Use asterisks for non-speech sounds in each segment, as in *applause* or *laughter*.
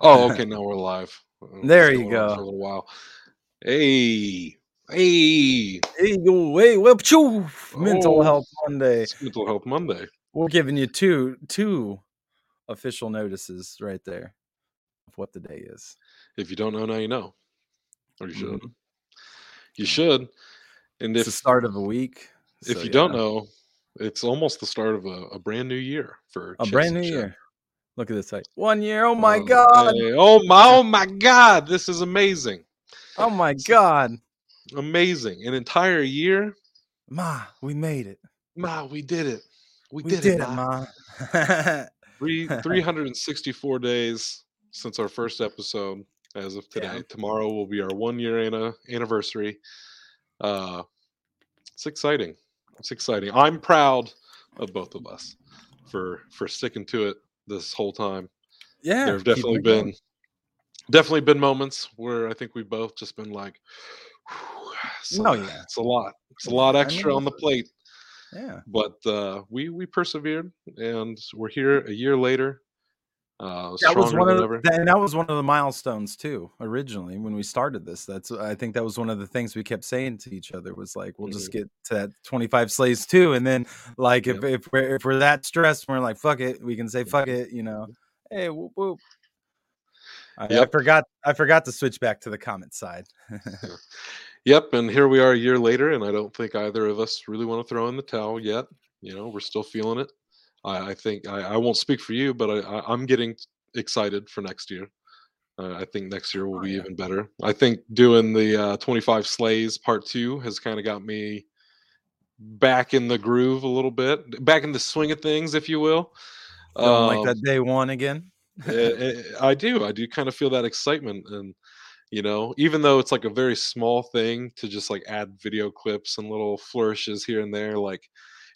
Oh, okay. Now we're live. There you on For go. a little while. Hey, hey. Hey, yo, hey, well, phew, Mental Oh, Health Monday. Mental Health Monday. We're giving you two two official notices right there of what the day is. If you don't know, now you know. Or you should. Mhm. You should. And It's the start of a week. if so you don't know, it's almost the start of a, a brand new year for a brand new year. Look at this like one year. Oh my Um, god. hey, oh my! Oh my God! This is amazing. Oh my god. Amazing. An entire year. Ma, we made it. Ma, we did it. We, We did, did it, it, Ma. ma. *laughs* Three, *laughs* 364 days since our first episode as of today. Yeah. Tomorrow will be our one year anna- anniversary. Uh, it's exciting. It's exciting. I'm proud of both of us for for sticking to it this whole time. yeah. there have definitely it going. been definitely been moments where I think we've both just been like, "Whew, *sighs* it's, No, yeah. it's a lot. It's a lot I extra mean, on the plate Yeah. but uh, we we persevered and we're here a year later uh that was one of the, and that was one of the milestones too originally when we started this. That's i think that was one of the things we kept saying to each other was like we'll just get to that 25 slays too. And then like if, Yep. if we're if we're that stressed we're like fuck it we can say fuck Mm-hmm. it you know? Hey whoop, whoop. I, I forgot i forgot to switch back to the comment side. Yep and here we are a year later and i don't think either of us really want to throw in the towel yet you know? We're still feeling it i, I think I, I won't speak for you but I, I, i'm getting excited for next year uh, i think next year will Oh, be yeah. even better i think doing the uh, 25 slays part two has kind of got me back in the groove a little bit back in the swing of things if you will feeling like Um, that day one again Eh, eh, *laughs* I do. I do kind of feel that excitement, and you know, even though it's like a very small thing to just like add video clips and little flourishes here and there, like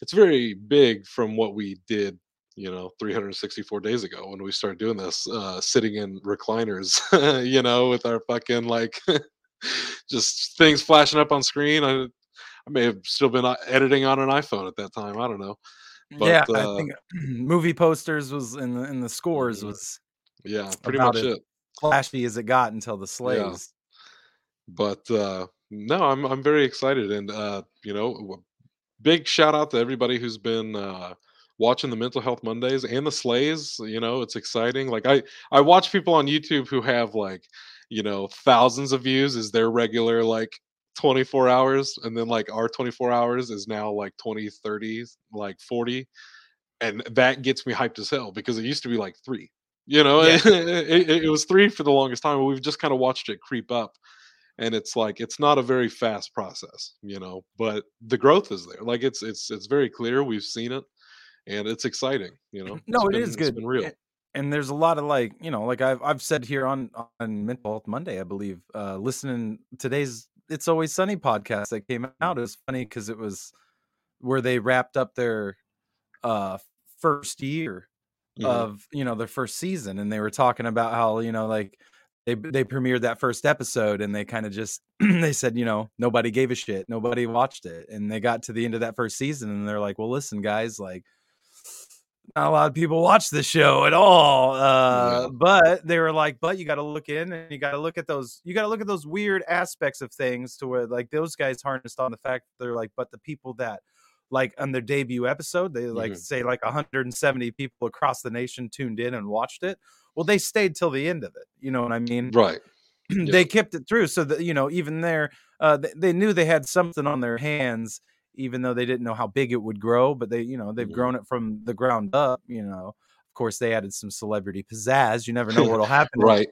it's very big from what we did. You know, 364 days ago when we started doing this, uh, sitting in recliners, *laughs* you know, with our fucking like *laughs* just things flashing up on screen. I, I may have still been uh, editing on an iPhone at that time. I don't know. yeah But, i uh, think *clears throat* movie posters was in the in the scores Mhm. was Yeah, pretty much it. it. flashy as it got until the slays but uh no i'm i'm very excited and uh you know big shout out to everybody who's been uh watching the mental health mondays and the slays you know it's exciting like i i watch people on youtube who have like you know thousands of views is their regular like 24 hours and then like our 24 hours is now like 20 30 like 40 and that gets me hyped as hell because it used to be like three you know *laughs* Yeah. it, it, it was three for the longest time but we've just kind of watched it creep up and it's like it's not a very fast process you know but the growth is there like it's it's it's very clear we've seen it and it's exciting you know *laughs* No, It's it been- is it's good. been real And, and there's a lot of like, you know, like I've I've said here on on Mental Health Monday, I believe, uh listening today's It's Always Sunny podcast that came out. It was funny because it was where they wrapped up their uh first year Mhm. of you know their first season and they were talking about how you know like they they premiered that first episode and they kind of just *clears throat* they said you know nobody gave a shit nobody watched it and they got to the end of that first season and they're like well listen guys like not a lot of people watch this show at all uh Yeah. but they were like but you got to look in and you got to look at those you got to look at those weird aspects of things to where like those guys harnessed on the fact that they're like but the people that like on their debut episode they like Mhm. say like 170 people across the nation tuned in and watched it well they stayed till the end of it you know what i mean? Right. *clears throat* They kept it through so that you know even there uh they, they knew they had something on their hands even though they didn't know how big it would grow but they you know they've Mhm. grown it from the ground up you know. Of course they added some celebrity pizzazz you never know *laughs* what'll happen right.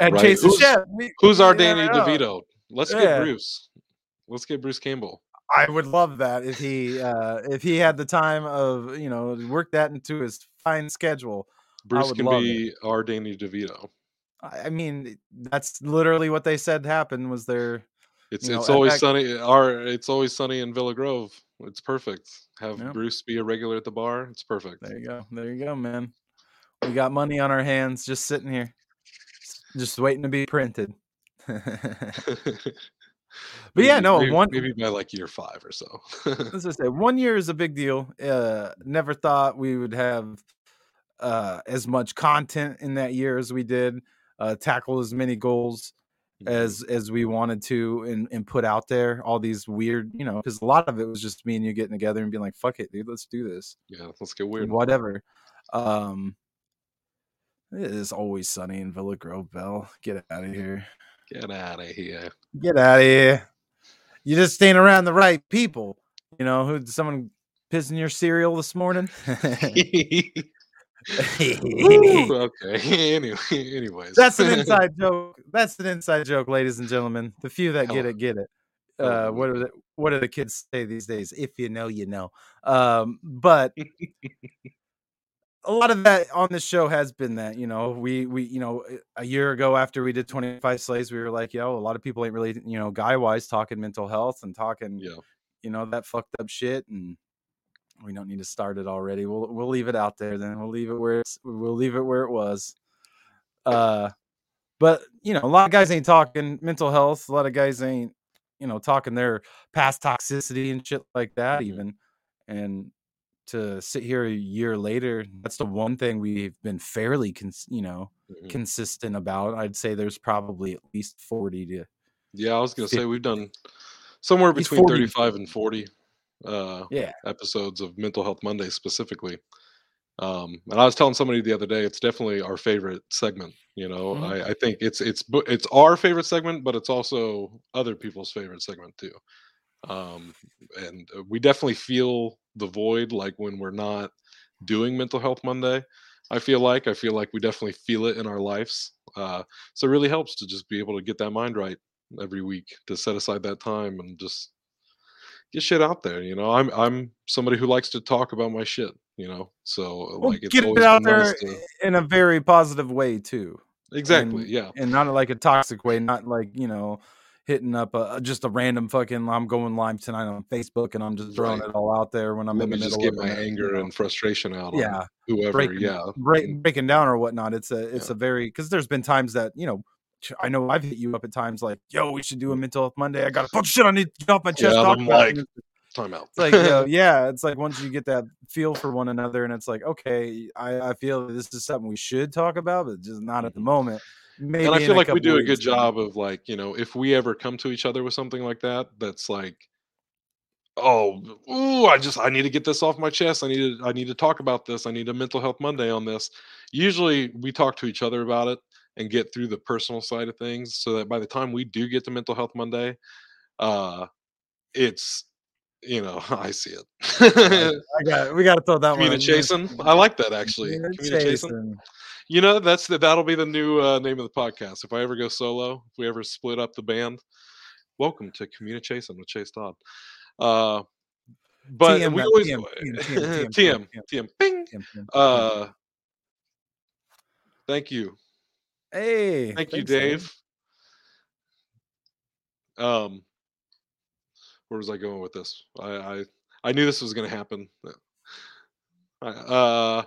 and right. Chase the Who's- Shep we- who's our danny devito? Let's Yeah. get bruce. Let's get bruce campbell. I would love that if he uh if he had the time of you know work that into his fine schedule. Bruce can be our danny devito I, mean, that's literally what they said happened was there? it's You know, it's always fact- sunny our it's always sunny in villa grove it's perfect have Yeah. bruce be a regular at the bar it's perfect there you go. There you go, man. We got money on our hands just sitting here. Just waiting to be printed. *laughs* *laughs* But yeah, Maybe- no, maybe, one- maybe by like year five or so. *laughs* As I say, one year is a big deal. Uh, never thought we would have uh, as much content in that year as we did. uh, tackle as many goals Mhm. as as we wanted to and and put out there all these weird you know because a lot of it was just me and you getting together and being like fuck it dude let's do this yeah, let's get weird. whatever um it is always sunny in villa grove bell get out of here Get out of here. get out of here you just staying around the right people you know who someone pissing your cereal this morning *laughs* *laughs* *laughs* okay. *laughs* Anyway, *laughs* anyways, That's an inside joke. That's an inside joke, ladies and gentlemen. The few that get it, get it. Uh, what are the, what do the kids say these days? If you know, you know. Um, but a lot of that on this show has been that you know we we you know a year ago after we did 25 slays we were like yo a lot of people ain't really you know guy wise talking mental health and talking Yeah. you know that fucked up shit and we don't need to start it already. We'll we'll leave it out there then. We'll leave it where it's we'll leave it where it was. Uh but you know a lot of guys ain't talking mental health. A lot of guys ain't you know talking their past toxicity and shit like that Mhm. even. And to sit here a year later that's the one thing we've been fairly cons- you know Mhm. consistent about. I'd say there's probably at least 40 to Yeah, I was gonna say we've done somewhere between 40. 35 and 40 uh, yeah episodes of Mental Health Monday specifically. Um, and I was telling somebody the other day, it's definitely our favorite segment. You know, Mhm. I, I think it's it's it's our favorite segment, but it's also other people's favorite segment too. Um, and uh, we definitely feel the void, like when we're not doing Mental Health Monday. I feel like I feel like we definitely feel it in our lives. Uh, so it really helps to just be able to get that mind right every week to set aside that time and just get shit out there. You know, I'm I'm somebody who likes to talk about my shit. You know, so Well, like it's get always it out there nice to in a very positive way too exactly and- yeah and not like a toxic way not like you know hitting up a, just a random fucking i'm going live tonight on facebook and i'm just throwing Right. it all out there when i'm Let in the me just get my it, you anger know. and frustration out yeah whoever. breaking, yeah, break, breaking down or whatnot it's a it's Yeah. a very because there's been times that you know I know I've hit you up at times like, yo, we should do a mental health Monday. I got a bunch of shit I need to get off my chest. Yeah, talk I'm about it." like, time out. it's like, yo, *laughs* yeah, it's like once you get that feel for one another, and it's like, okay, I, I feel that this is something we should talk about, but just not at the moment. Maybe and I feel like we do a good job of like you know if we ever come to each other with something like that that's like oh ooh, i just i need to get this off my chest i need to i need to talk about this i need a mental health monday on this usually we talk to each other about it and get through the personal side of things so that by the time we do get to mental health monday uh it's you know i see it I got, we got to throw that one. in communication i like that actually communication Communication. you know, that's the, that'll be the new uh, name of the podcast. If I ever go solo, if we ever split up the band, welcome to Communication with Chase Todd. Uh, but TM we always TM, TM, TM, TM, TM, TM, bing. TM, TM. Uh, thank you, Hey, thank you. Dave. Um, where was I going with this? I I, I knew this was going to happen. Uh,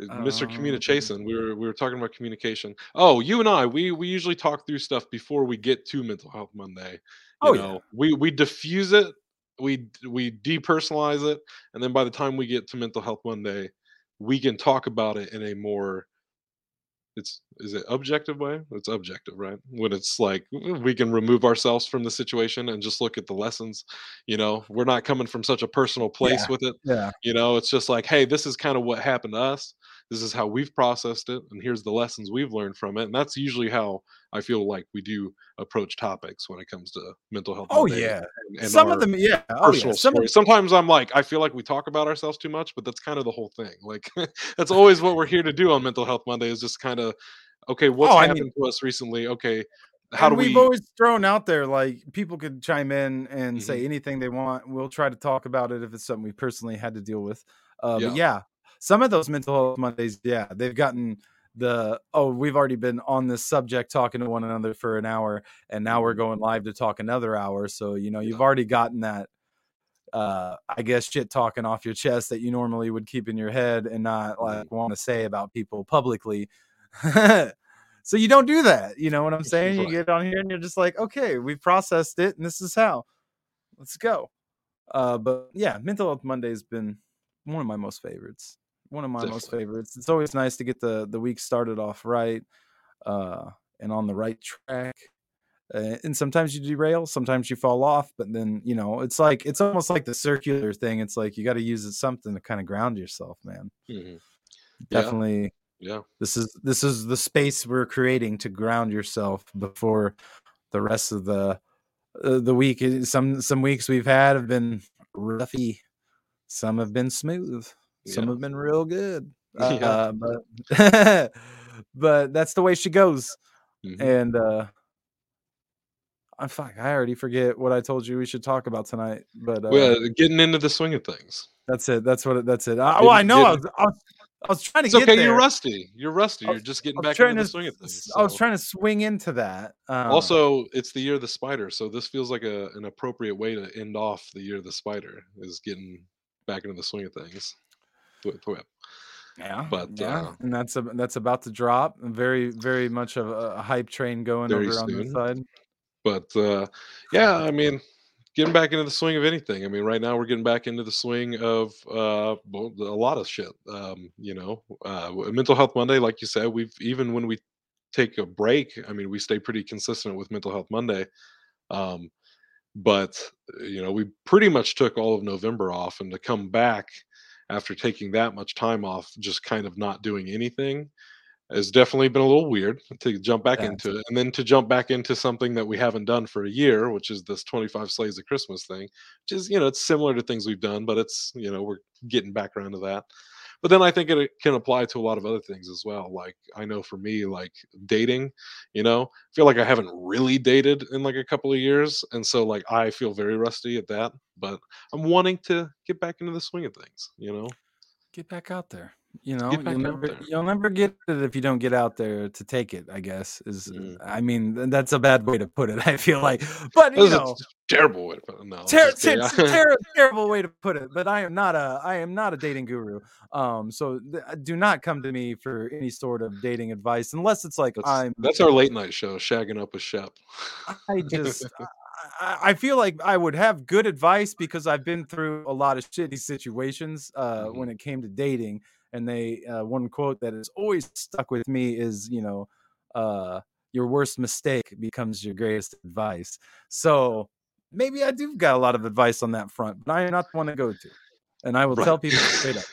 Mr. Um, Communication. We were we were talking about communication. Oh, you and I, we we usually talk through stuff before we get to Mental Health Monday. You Oh, yeah. we we diffuse it, we we depersonalize it, and then by the time we get to Mental Health Monday, we can talk about it in a more it's is it objective way? It's objective, right? When it's like mm, we can remove ourselves from the situation and just look at the lessons. You know, we're not coming from such a personal place Yeah. with it Yeah. you know it's just like hey this is kind of what happened to us this is how we've processed it and here's the lessons we've learned from it and that's usually how i feel like we do approach topics when it comes to mental health Oh yeah. and, and Some of them, yeah. Oh yeah. Some sometimes i'm like i feel like we talk about ourselves too much but that's kind of the whole thing like *laughs* that's always what we're here to do on mental health monday is just kind of okay what's Oh, happened mean- to us recently okay how do we've we always thrown out there like people could chime in and say Mhm. anything they want. We'll try to talk about it if it's something we personally had to deal with. Uh, Yeah. Yeah, some of those mental health Mondays, yeah, they've gotten the oh, we've already been on this subject talking to one another for an hour, and now we're Mhm. going live to talk another hour. So you know you've already gotten that. Uh, I guess shit talking off your chest that you normally would keep in your head and not like want to say about people publicly. *laughs* so you don't do that. You know what I'm saying? You get on here and you're just like, okay, we've processed it and this is how. Let's go. Uh, but yeah, Mental Health Monday has been one of my most favorites. One of my most favorites. It's always nice to get the the week started off right, uh, and on the right track. Uh, and sometimes you derail, sometimes you fall off, but then you know it's like it's almost like the circular thing. It's like you got to use it something to kind of ground yourself, man. Mhm. Definitely, yeah. this is this is the space we're creating to ground yourself before the rest of the uh, the week. Some some weeks we've had have been roughy, some have been smooth, some Yeah. have been real good. *laughs* Yeah. Uh, but *laughs* but that's the way she goes. Mhm. And uh I fuck, I already forget what I told you we should talk about tonight. But uh, Well, getting into the swing of things. that's it. That's what it, that's it. I, well, I Getting- know I was, I was I was trying to It's get okay. there. You're rusty. You're rusty. I You're just getting back into the swing of things. I was trying to swing into that. Um, Also, it's the year of the spider, so this feels like a, an appropriate way to end off the year of the spider. Is getting back into the swing of things. Yeah, But, yeah, uh, and that's a, that's about to drop. Very, very much of a, hype train going over on the side. But uh, yeah, I mean, getting back into the swing of anything. I mean, right now we're getting back into the swing of uh, well, a lot of shit. Um, you know, uh, Mental Health Monday, like you said, we've even when we take a break, I mean, we stay pretty consistent with Mental Health Monday. Um, but uh, you know, we pretty much took all of November off, and to come back after taking that much time off, just kind of not doing anything has definitely been a little weird to jump back Yeah, into it. And then to jump back into something that we haven't done for a year which is this 25 slays of christmas thing which is you know it's similar to things we've done but it's you know we're getting back around to that but then i think it can apply to a lot of other things as well like i know for me like dating you know i feel like i haven't really dated in like a couple of years and so like i feel very rusty at that but i'm wanting to get back into the swing of things you know Get back out there. You know, you'll never you'll never get it if you don't get out there to take it. I guess is. Mm. I mean, that's a bad way to put it. *laughs* I feel like, but you know, terrible way to put it. No, ter- it's *laughs* ter- terrible way to put it. But I am not a I am not a dating guru. Um, so th- do not come to me for any sort of dating advice unless it's like That's, I'm that's our late night show, shagging up with Shep. I just *laughs* I, I feel like I would have good advice because I've been through a lot of shitty situations uh, Mhm. when it came to dating. And they uh, one quote that has always stuck with me is, you know, uh, your worst mistake becomes your greatest advice. So maybe I do got a lot of advice on that front, but I am not the one to go to. And I will tell people straight up.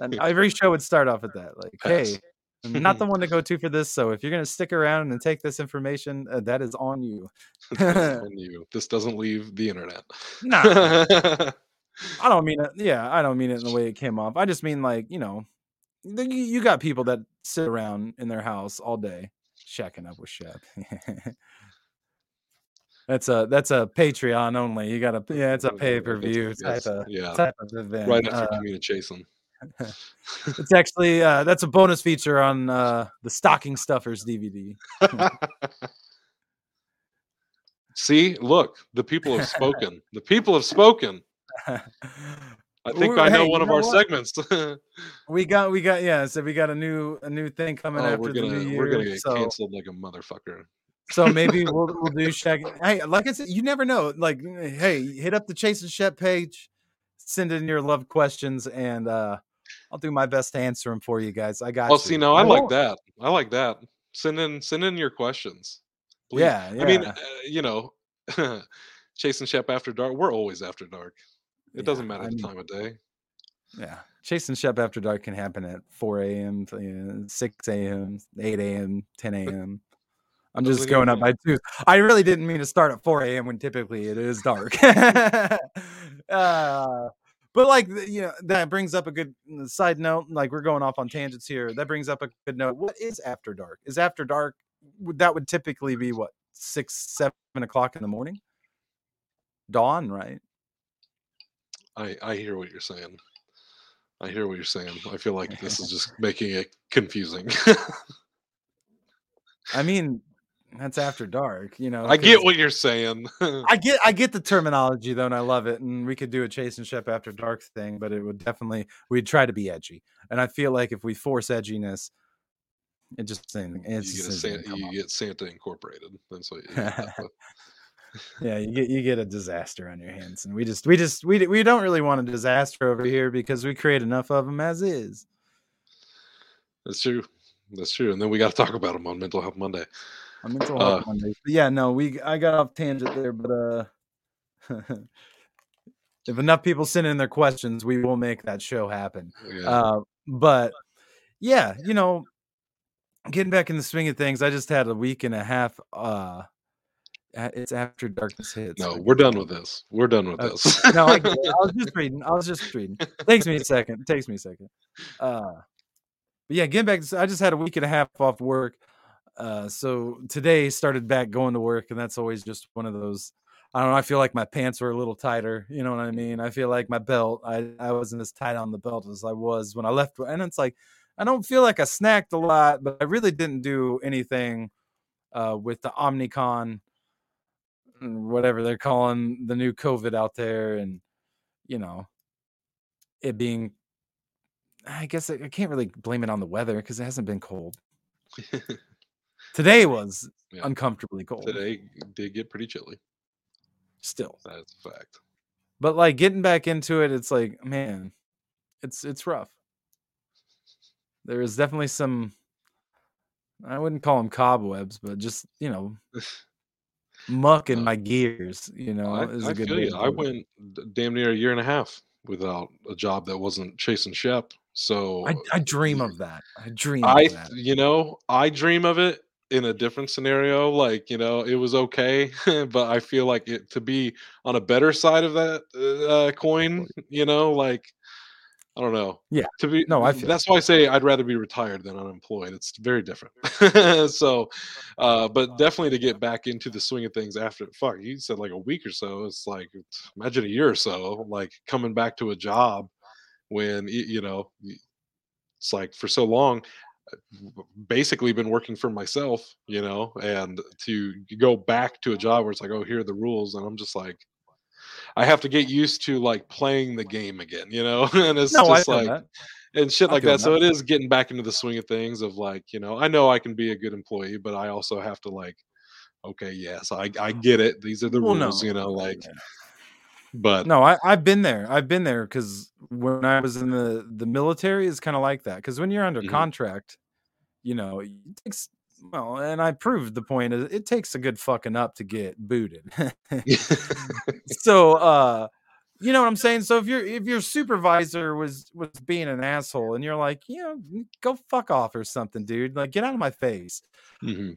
And *laughs* every show would start off with that, like, Pass. "Hey, I'm not the *laughs* one to go to for this. So if you're gonna stick around and take this information, uh, that is on you." *laughs* On you. This doesn't leave the internet. Nah, I don't mean it. Yeah, I don't mean it in the way it came off. I just mean like you know, you, you got people that sit around in their house all day, shacking up with Shep. *laughs* that's a that's a Patreon only. You got to yeah, it's a pay per view type of yeah. type of event. right after Uh, communication. *laughs* it's actually uh, that's a bonus feature on uh, the Stocking Stuffers DVD. *laughs* See, look, the people have spoken. The people have spoken. I think Ooh, I know hey, one of know our what? segments. *laughs* We got we got yeah, so we got a new a new thing coming oh, after we're the gonna new year. we're gonna get so, canceled like a motherfucker. so *laughs* maybe we'll we'll do Shaq. Hey, like I said, you never know. Like, hey, hit up the Chase and Shep page, send in your love questions, and uh I'll do my best to answer them for you guys. I got Oh, you. see, now I No- like that. I like that. Send in send in your questions. please. Yeah, yeah. I mean, uh, you know, *laughs* Chase and Shep after dark. We're always after dark. It Yeah, doesn't matter I the time of day. Yeah, Chase and Shep after dark can happen at 4 a.m., you know, 6 a.m., 8 a.m., 10 a.m. I'm just going up by two. I really didn't mean to start at 4 a.m. when typically it is dark. *laughs* uh, but like you know, that brings up a good mm, side note. Like we're going off on tangents here. That brings up a good note. What is after dark? Is after dark? That would typically be what six, seven o'clock in the morning? Dawn, right? I I hear what you're saying. I hear what you're saying. I feel like this is *laughs* just making it confusing. I mean, that's after dark. You know, I get what you're saying. I *laughs* get I get the terminology though, and I love it. And we could do a chase and shep after dark thing, but it would definitely we'd try to be edgy. And I feel like if we force edginess, it just ain't- you get, Santa, you get Santa Incorporated. That's what you end up with. Yeah, you get you get a disaster on your hands, and we just we just we we don't really want a disaster over here because we create enough of them as is. That's true. That's true. And then we got to talk about them on Mental Health Monday. On Mental Health Uh, Monday. But yeah, no, we I got off tangent there, but uh *laughs* if enough people send in their questions, we will make that show happen. yeah. Uh but yeah, you know, getting back in the swing of things, I just had a week and a half uh it's after darkness hits. no, we're done with this. We're done with Uh, this. no, I. I was just *laughs* reading. I was just reading. Takes me a second. Takes me a second. Uh, but yeah, getting back. I just had a week and a half off work. Uh, so today started back going to work, and that's always just one of those. I don't know. I feel like my pants were a little tighter. You know what I mean? I feel like my belt. I I wasn't as tight on the belt as I was when I left. And it's like I don't feel like I snacked a lot, but I really didn't do anything uh, with the Omnicon, whatever they're calling the new COVID out there, and you know, it being. I guess I I can't really blame it on the weather because it hasn't been cold. *laughs* Today was Yeah. uncomfortably cold. Today did get pretty chilly. Still, That's a fact. but like getting back into it, it's like man, it's it's rough. There is definitely some. I wouldn't call them cobwebs, but just you know, *laughs* muck in Uh, my gears. You know, I, is I good feel you. I went damn near a year and a half without a job that wasn't Chase and Shep. So I, I dream of that. I dream I, of that. you know, I dream of it in a different scenario. Like, you know, it was okay, *laughs* but I feel like it to be on a better side of that uh, coin. You know, like I don't know. Yeah. To be No, I that's why I say I'd rather be retired than unemployed. It's very different. *laughs* so, uh, but definitely to get back into the swing of things after fuck, you said like a week or so. It's like imagine a year or so, like coming back to a job when you know it's like for so long uh, basically been working for myself you know and to go back to a job where it's like oh here are the rules and i'm just like i have to get used to like playing the game again you know *laughs* and it's No, just like that. and shit I like feel that so it is getting back into the swing of things of like you know i know i can be a good employee but i also have to like okay yes i i get it these are the Well, rules no, you know like yeah. but No, I, I've been there. I've been there because when I was in the the military, is kind of like that. Because when you're under Mhm. contract, you know, it takes well, and I proved the point. Is it takes a good fucking up to get booted. *laughs* *laughs* so, uh, you know what I'm saying. So if your if your supervisor was was being an asshole, and you're like, you know, go fuck off or something, dude. Like, get out of my face. Mhm.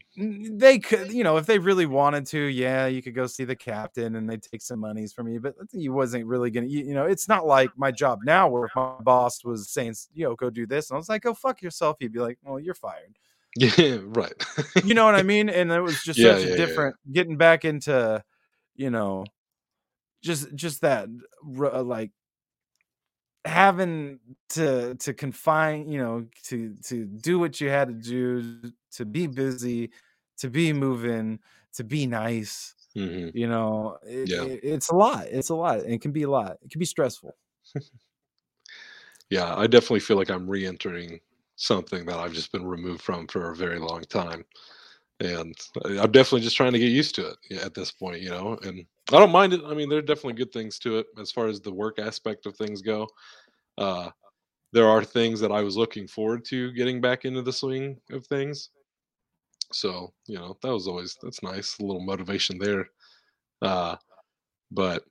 They could, you know, if they really wanted to, yeah, you could go see the captain and they'd take some monies from you, but he wasn't really gonna, you, you know, it's not like my job now where my boss was saying, you know, go do this, and I was like, go fuck yourself, he'd be like, well, you're fired. Yeah right You know what I *laughs* mean? And it was just Yeah, such a yeah, yeah. different getting back into, you know, just just that uh, like having to to confine you know to to do what you had to do to be busy to be moving to be nice hmm you know it, it- it's a lot it's a lot it can be a lot it can be stressful *laughs* Yeah, I definitely feel like I'm re-entering something that I've just been removed from for a very long time, and I- I'm definitely just trying to get used to it at this point, you know. And I don't mind it. I mean, there are definitely good things to it as far as the work aspect of things go. Uh, there are things that I was looking forward to getting back into the swing of things. So you know, that was always that's nice, a little motivation there. Uh, but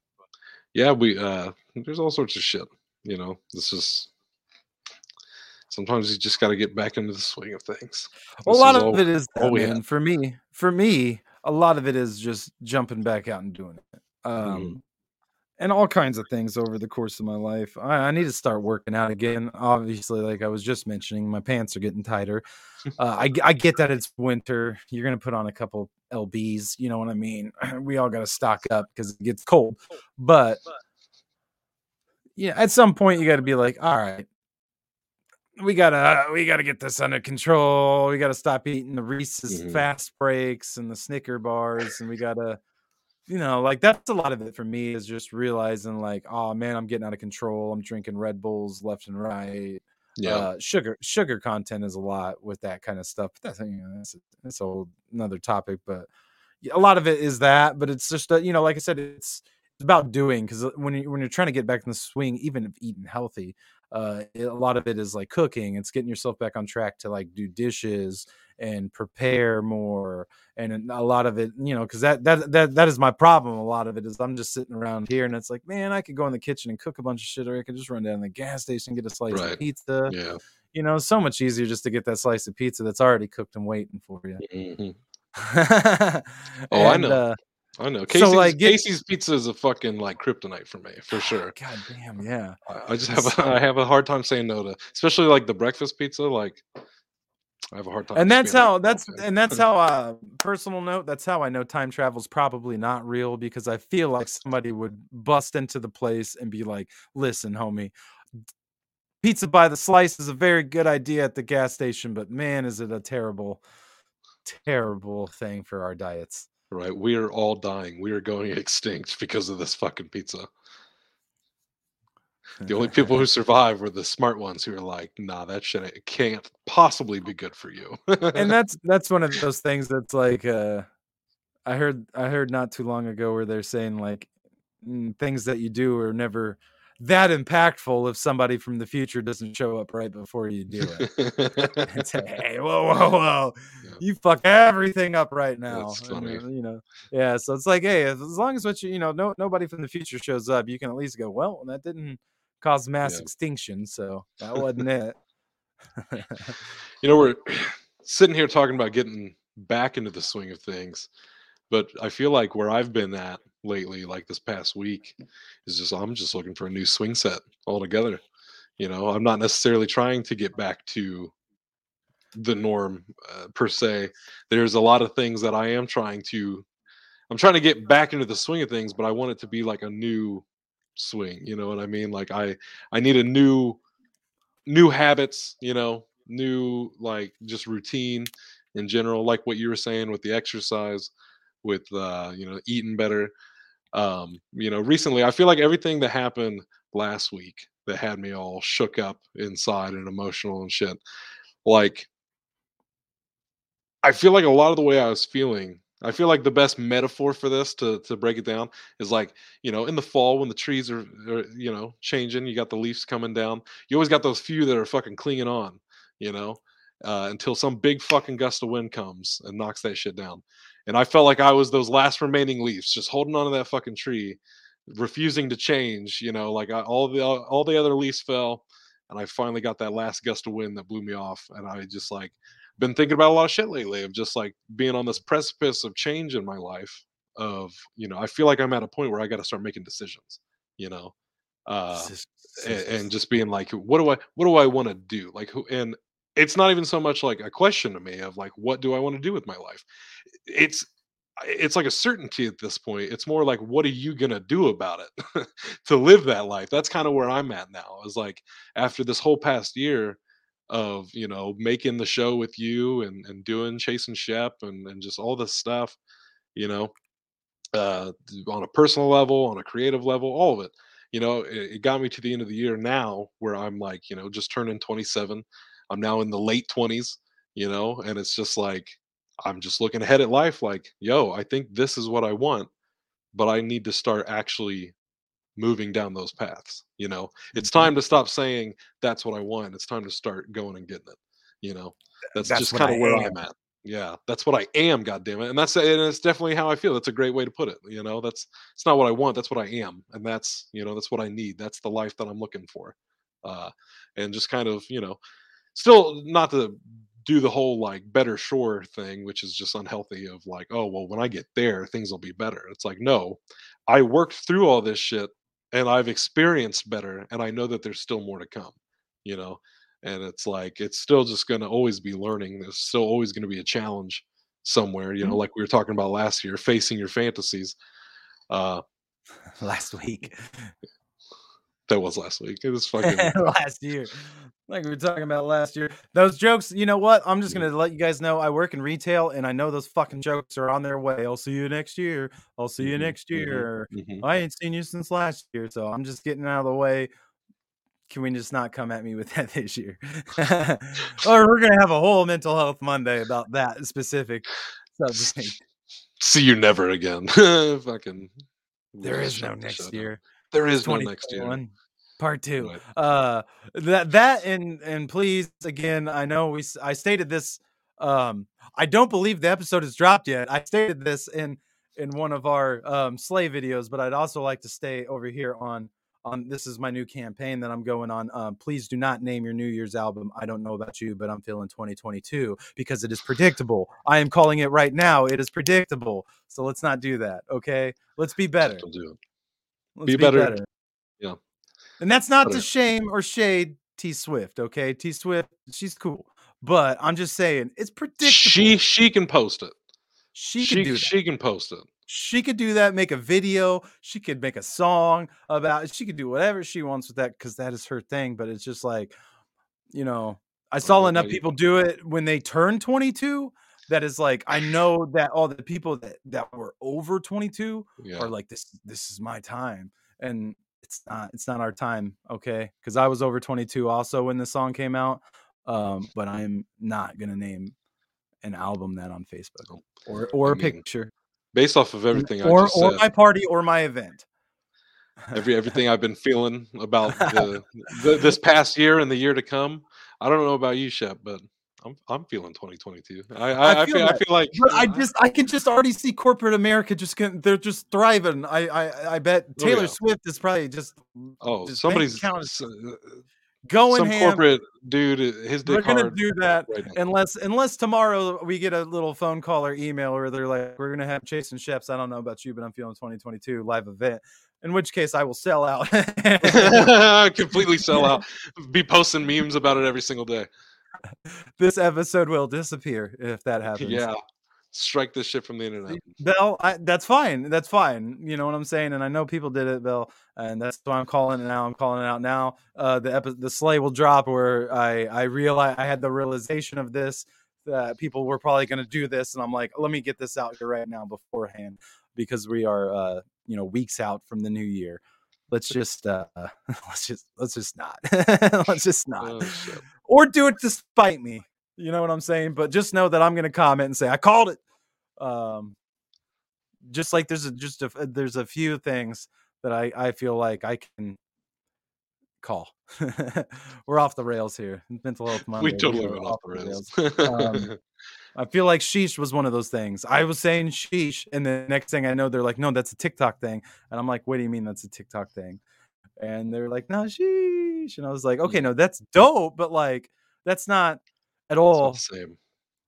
yeah, we uh, there's all sorts of shit. You know, this is sometimes you just got to get back into the swing of things. a lot of all- it is that, man. for me for me a lot of it is just jumping back out and doing it Mm-hmm. um and all kinds of things over the course of my life. I, I need to start working out again. Obviously like i was just mentioning my pants are getting tighter. *laughs* Uh, I, I get that it's winter. You're gonna put on a couple lbs you know what i mean? *clears throat* We all gotta stock up because it gets cold. But yeah at some point you gotta be like all right we gotta we gotta get this under control. We gotta stop eating the Reese's Mhm. fast breaks and the Snicker bars, and we gotta, you know, like that's a lot of it for me is just realizing like, oh man, I'm getting out of control. I'm drinking Red Bulls left and right. Yeah, Uh, sugar sugar content is a lot with that kind of stuff. But that's you know that's that's a whole another topic. But a lot of it is that. But it's just uh, you know, like I said, it's it's about doing because when you when you're trying to get back in the swing, even if eating healthy, uh, a lot of it is like cooking. It's getting yourself back on track to like do dishes and prepare more. And a lot of it, you know, because that that that that is my problem. A lot of it is I'm just sitting around here, and it's like, man, I could go in the kitchen and cook a bunch of shit, or I could just run down to the gas station and get a slice right. of pizza. Yeah. You know, so much easier just to get that slice of pizza that's already cooked and waiting for you. Mm-hmm. *laughs* oh, and, I know. Uh, I know. Casey's, so like, Casey's pizza is a fucking like kryptonite for me, for sure. God damn, yeah. I, I just have a, *laughs* I have a hard time saying no to, especially like the breakfast pizza. Like, I have a hard time. And that's how that's and that's *laughs* how uh personal note, that's how I know time travel is probably not real because I feel like somebody would bust into the place and be like, "Listen, homie, pizza by the slice is a very good idea at the gas station, but man, is it a terrible terrible thing for our diets." Right. We are all dying. We are going *laughs* extinct because of this fucking pizza. The only people who *laughs* survive were the smart ones who are like, nah, that shit can't possibly be good for you. and *laughs* that's that's one of those things that's like uh I heard I heard not too long ago where they're saying like things that you do are never that impactful if somebody from the future doesn't show up right before you do it. *laughs* and say, hey, whoa, whoa, *laughs* whoa, yeah. you fuck everything up right now. And, uh, you know, yeah. So it's like, hey, as long as what you, you know, no, nobody from the future shows up, you can at least go, well, that didn't cause mass yeah. extinction, so that wasn't *laughs* it. you know, we're *clears throat* sitting here talking about getting back into the swing of things, but I feel like where I've been at lately, like this past week, is just I'm just looking for a new swing set altogether. You know, I'm not necessarily trying to get back to the norm uh, per se. There's a lot of things that I am trying to I'm trying to get back into the swing of things, but I want it to be like a new swing you know what i mean like i i need a new new habits you know new like just routine in general like what you were saying with the exercise with uh you know eating better um you know recently i feel like everything that happened last week that had me all shook up inside and emotional and shit like i feel like a lot of the way i was feeling I feel like the best metaphor for this to to break it down is like you know in the fall when the trees are, are, you know changing, you got the leaves coming down. You always got those few that are fucking clinging on, you know, uh, until some big fucking gust of wind comes and knocks that shit down. And I felt like I was those last remaining leaves, just holding on to that fucking tree, refusing to change. You know, like I, all the all the other leaves fell, and I finally got that last gust of wind that blew me off, and I just like been thinking about a lot of shit lately of just like being on this precipice of change in my life of you know i feel like i'm at a point where i got to start making decisions you know uh and, and, just being like what do i what do i want to do like who and it's not even so much like a question to me of like what do i want to do with my life? It's it's like a certainty at this point. It's more like what are you going to do about it *laughs* to live that life? That's kind of where i'm at now is like after this whole past year of you know making the show with you and and doing chase and shep and and just all this stuff you know uh on a personal level on a creative level all of it you know it, it got me to the end of the year now where i'm like you know just turning 27 i'm now in the late 20s you know and it's just like i'm just looking ahead at life like yo i think this is what i want but i need to start actually moving down those paths you know? It's mm-hmm. time to stop saying that's what i want. It's time to start going and getting it you know? That's, that's just kind of where am. i'm at. Yeah that's what i am god damn it and that's and it's definitely how i feel that's a great way to put it you know? That's it's not what i want that's what i am and that's you know that's what i need that's the life that i'm looking for uh and just kind of you know still not to do the whole like better sure thing which is just unhealthy of like oh well when i get there things will be better it's like no i worked through all this shit and I've experienced better and I know that there's still more to come, you know. And it's like it's still just going to always be learning. There's still always going to be a challenge somewhere, you know, mm-hmm. like we were talking about last year, facing your fantasies. Uh *laughs* last week. That was last week. It was *laughs* fucking last year. Like we were talking about last year. Those jokes, you know what? I'm just gonna let you guys know I work in retail and I know those fucking jokes are on their way. I'll see you next year. I'll see you mm-hmm, next mm-hmm, year. Mm-hmm. I ain't seen you since last year, so I'm just getting out of the way. Can we just not come at me with *laughs* that this year? *laughs* or we're gonna have a whole mental health Monday about that specific subject. *laughs* See you never again. fucking there is no next year. There is no next year. Part two. Uh, that that and and please again, I know we I stated this. Um, I don't believe the episode is dropped yet. I stated this in in one of our um slay videos, but I'd also like to stay over here on on this is my new campaign that I'm going on. Um, please do not name your New Year's album. I don't know about you, but I'm feeling 2022 because it is predictable. I am calling it right now. It is predictable. So let's not do that. Okay, let's be better. Don't do it. Let's Be better. Yeah. And that's not to shame or shade T Swift, okay? T Swift, she's cool. But I'm just saying, it's predictable. She she can post it. she She could do that. she can post it. She could do that, make a video. She could make a song about it. She could do whatever she wants with that because that is her thing. But it's just like, you know, I saw enough people do it when they turn 22. That is like, I know that all the people that, that were over 22 Yeah. are like this this is my time and it's not it's not our time okay? Because i was over 22 also when the song came out um but i'm not gonna name an album that on facebook or or I a mean, picture. Based off of everything I or or said, my party or my event. Every everything I've been feeling about *laughs* the, the this past year and the year to come. I don't know about you, Shep, but I'm I'm feeling 2022. I I, I, feel feel, I feel like but i just i can just already see corporate america just getting they're just thriving i i i bet Oh, taylor yeah. swift is probably just oh just somebody's is uh, going some ham corporate dude uh, his We're gonna do that right unless unless tomorrow we get a little phone call or email where they're like, "We're gonna have Chase and Sheps." I don't know about you, but I'm feeling 2022 live event. In which case, I will sell out. *laughs* *laughs* completely sell out. Be posting memes about it every single day. *laughs* this episode will disappear if that *laughs* happens. Yeah, strike this shit from the internet. Bell, I, that's fine. That's fine. You know what I'm saying? And I know people did it, Bell, and that's why I'm calling it now. I'm calling it out now. Uh, the epi- the slay will drop where I I realize I had the realization of this that people were probably going to do this, and I'm like, let me get this out here right now beforehand because we are uh you know weeks out from the new year. Let's just uh *laughs* let's just let's just not *laughs* let's just not Oh, or do it to spite me. You know what I'm saying? But just know that I'm going to comment and say I called it. Um, just like there's a, just a, there's a few things that I I feel like I can call. *laughs* We're off the rails here. Mental health Monday. we totally went off the rails. Um, I feel like sheesh was one of those things. I was saying sheesh, and the next thing I know, they're like, "No, that's a TikTok thing," and I'm like, "What do you mean that's a TikTok thing?" And they're like, "No, sheesh," and I was like, "Okay, no, that's dope, but like, that's not at not all the same.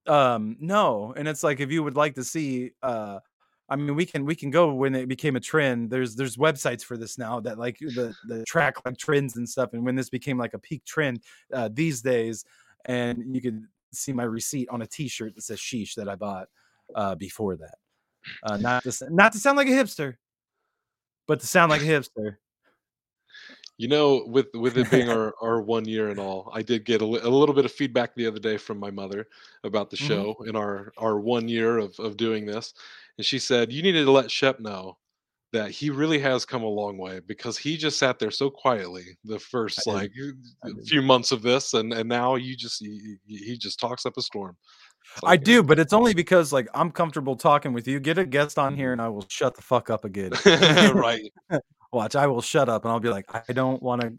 um no and it's like if you would like to see uh i mean we can we can go when it became a trend there's there's websites for this now that like the *sighs* the track like trends and stuff and when this became like a peak trend uh these days and you could see my receipt on a t-shirt that says sheesh that i bought uh before that uh not to not to sound like a hipster but to sound like a hipster You know, with with it being *laughs* our, our one year and all, I did get a, li- a little bit of feedback the other day from my mother about the Mhm. show in our our one year of of doing this, and she said you needed to let Shep know that he really has come a long way because he just sat there so quietly the first like uh, I few months of this, and and now you just he, he just talks up a storm. It's I do, but it's only because like I'm comfortable talking with you. Get a guest on here, and I will shut the fuck up again. *laughs* right. *laughs* Watch, I will shut up, and I'll be like, I don't want to.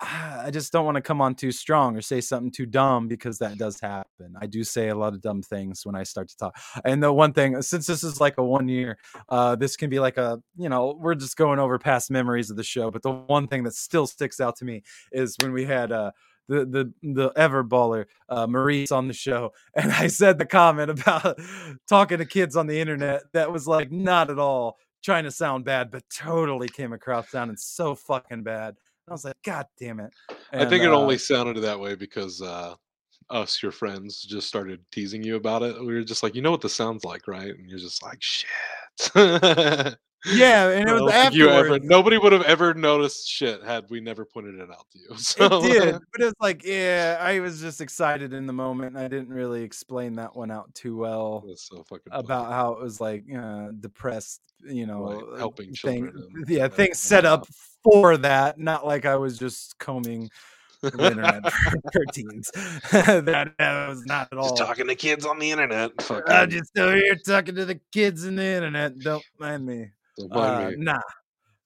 I just don't want to come on too strong or say something too dumb because that does happen. I do say a lot of dumb things when I start to talk. And the one thing, since this is like a one year, uh, this can be like a, you know, we're just going over past memories of the show. But the one thing that still sticks out to me is when we had uh, the the the ever baller uh, Maurice on the show, *laughs* and I said the comment about *laughs* talking to kids on the internet that was like not at all trying to sound bad, but totally came across sounding so fucking bad. And I was like, God damn it! I think it uh, only sounded that way because uh, us, your friends, just started teasing you about it. We were just like, you know what this sounds like, right? And you're just like, shit. *laughs* yeah, and it was don't you ever, nobody would have ever noticed shit had we never pointed it out to you. *laughs* So, It did, *laughs* but it was like, yeah, I was just excited in the moment. I didn't really explain that one out too well. So fucking funny. about how it was like uh, depressed, you know, Right, uh, helping thing, children *laughs* yeah, and things set up for that. Not like I was just combing the internet for, teens. that, that was not at all. just talking to kids on the internet. I'm Fucking, just over here talking to the kids in the internet. Don't mind me. Uh, nah,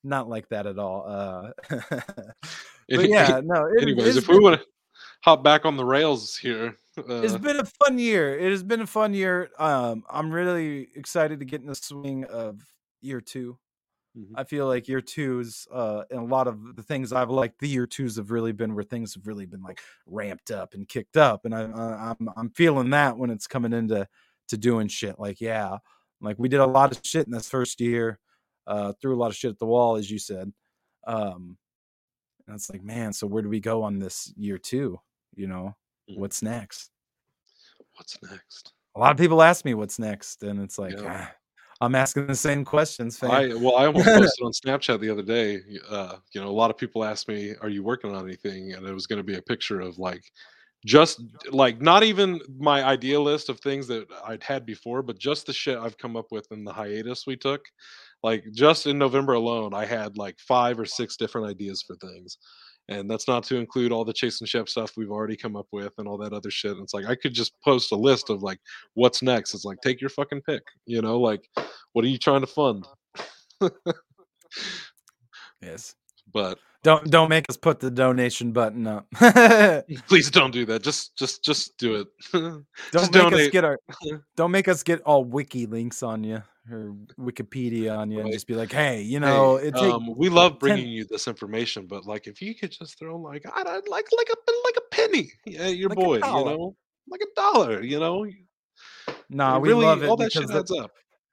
not like that at all. Uh, *laughs* *laughs* but yeah, no. It, Anyways, if we want to hop back on the rails here, it's been a fun year. It has been a fun year. Um, I'm really excited to get in the swing of year 2 Mhm. I feel like year two is, uh, and a lot of the things I've liked, the year twos have really been where things have really been like ramped up and kicked up, and I, I I'm I'm feeling that when it's coming into to doing shit. Like yeah, like we did a lot of shit in this first year, uh, threw a lot of shit at the wall, as you said. Um, and it's like, man, so where do we go on this year two? You know, Mhm. what's next? what's next? A lot of people ask me what's next, and it's like Yeah. ah, I'm asking the same questions. I well, I *laughs* almost posted on Snapchat the other day. Uh, you know, a lot of people asked me, "Are you working on anything?" And it was going to be a picture of like, just like not even my idea list of things that I'd had before, but just the shit I've come up with in the hiatus we took. Like just in November alone, I had like five or six different ideas for things. And that's not to include all the Chase and Shep stuff we've already come up with and all that other shit. And it's like I could just post a list of like what's next. It's like take your fucking pick, you know, like what are you trying to fund? yes. But Don't don't make us put the donation button up. *laughs* please don't do that. Just just just do it. *laughs* don't Just make us get our *laughs* don't make us get all wiki links on you or Wikipedia on you and just be like, hey, you know, Hey, it take um, we love 10 bringing you this information, but like if you could just throw like I don't like like a like a penny at your Like boy, you know, like a dollar, you know. nah, we really, love it all that because shit the, up.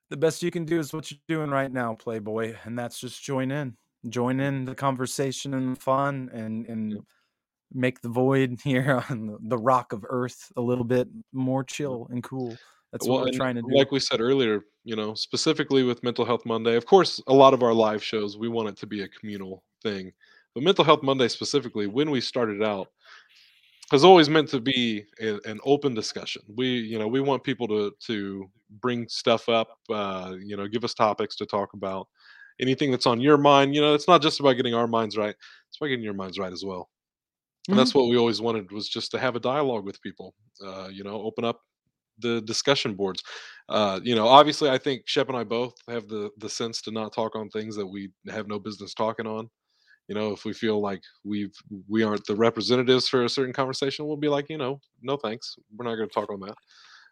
the best you can do is what you're doing right now, Playboy, and that's just join in, join in the conversation and the fun, and and Yep. make the void *laughs* here on the, the rock of Earth a little bit more chill and cool. That's well, what we're trying to do. like we said earlier, you know, specifically with Mental Health Monday, of course, a lot of our live shows we want it to be a communal thing, but Mental Health Monday specifically, when we started out, has always meant to be a, an open discussion. We, you know, we want people to to bring stuff up, uh, you know, give us topics to talk about. Anything that's on your mind, you know, it's not just about getting our minds right; it's about getting your minds right as well. And that's what we always wanted was just to have a dialogue with people. Uh, you know, open up the discussion boards. Uh, you know, obviously, I think Shep and I both have the the sense to not talk on things that we have no business talking on. You know, if we feel like we've we aren't the representatives for a certain conversation, we'll be like, you know, no thanks. We're not going to talk on that.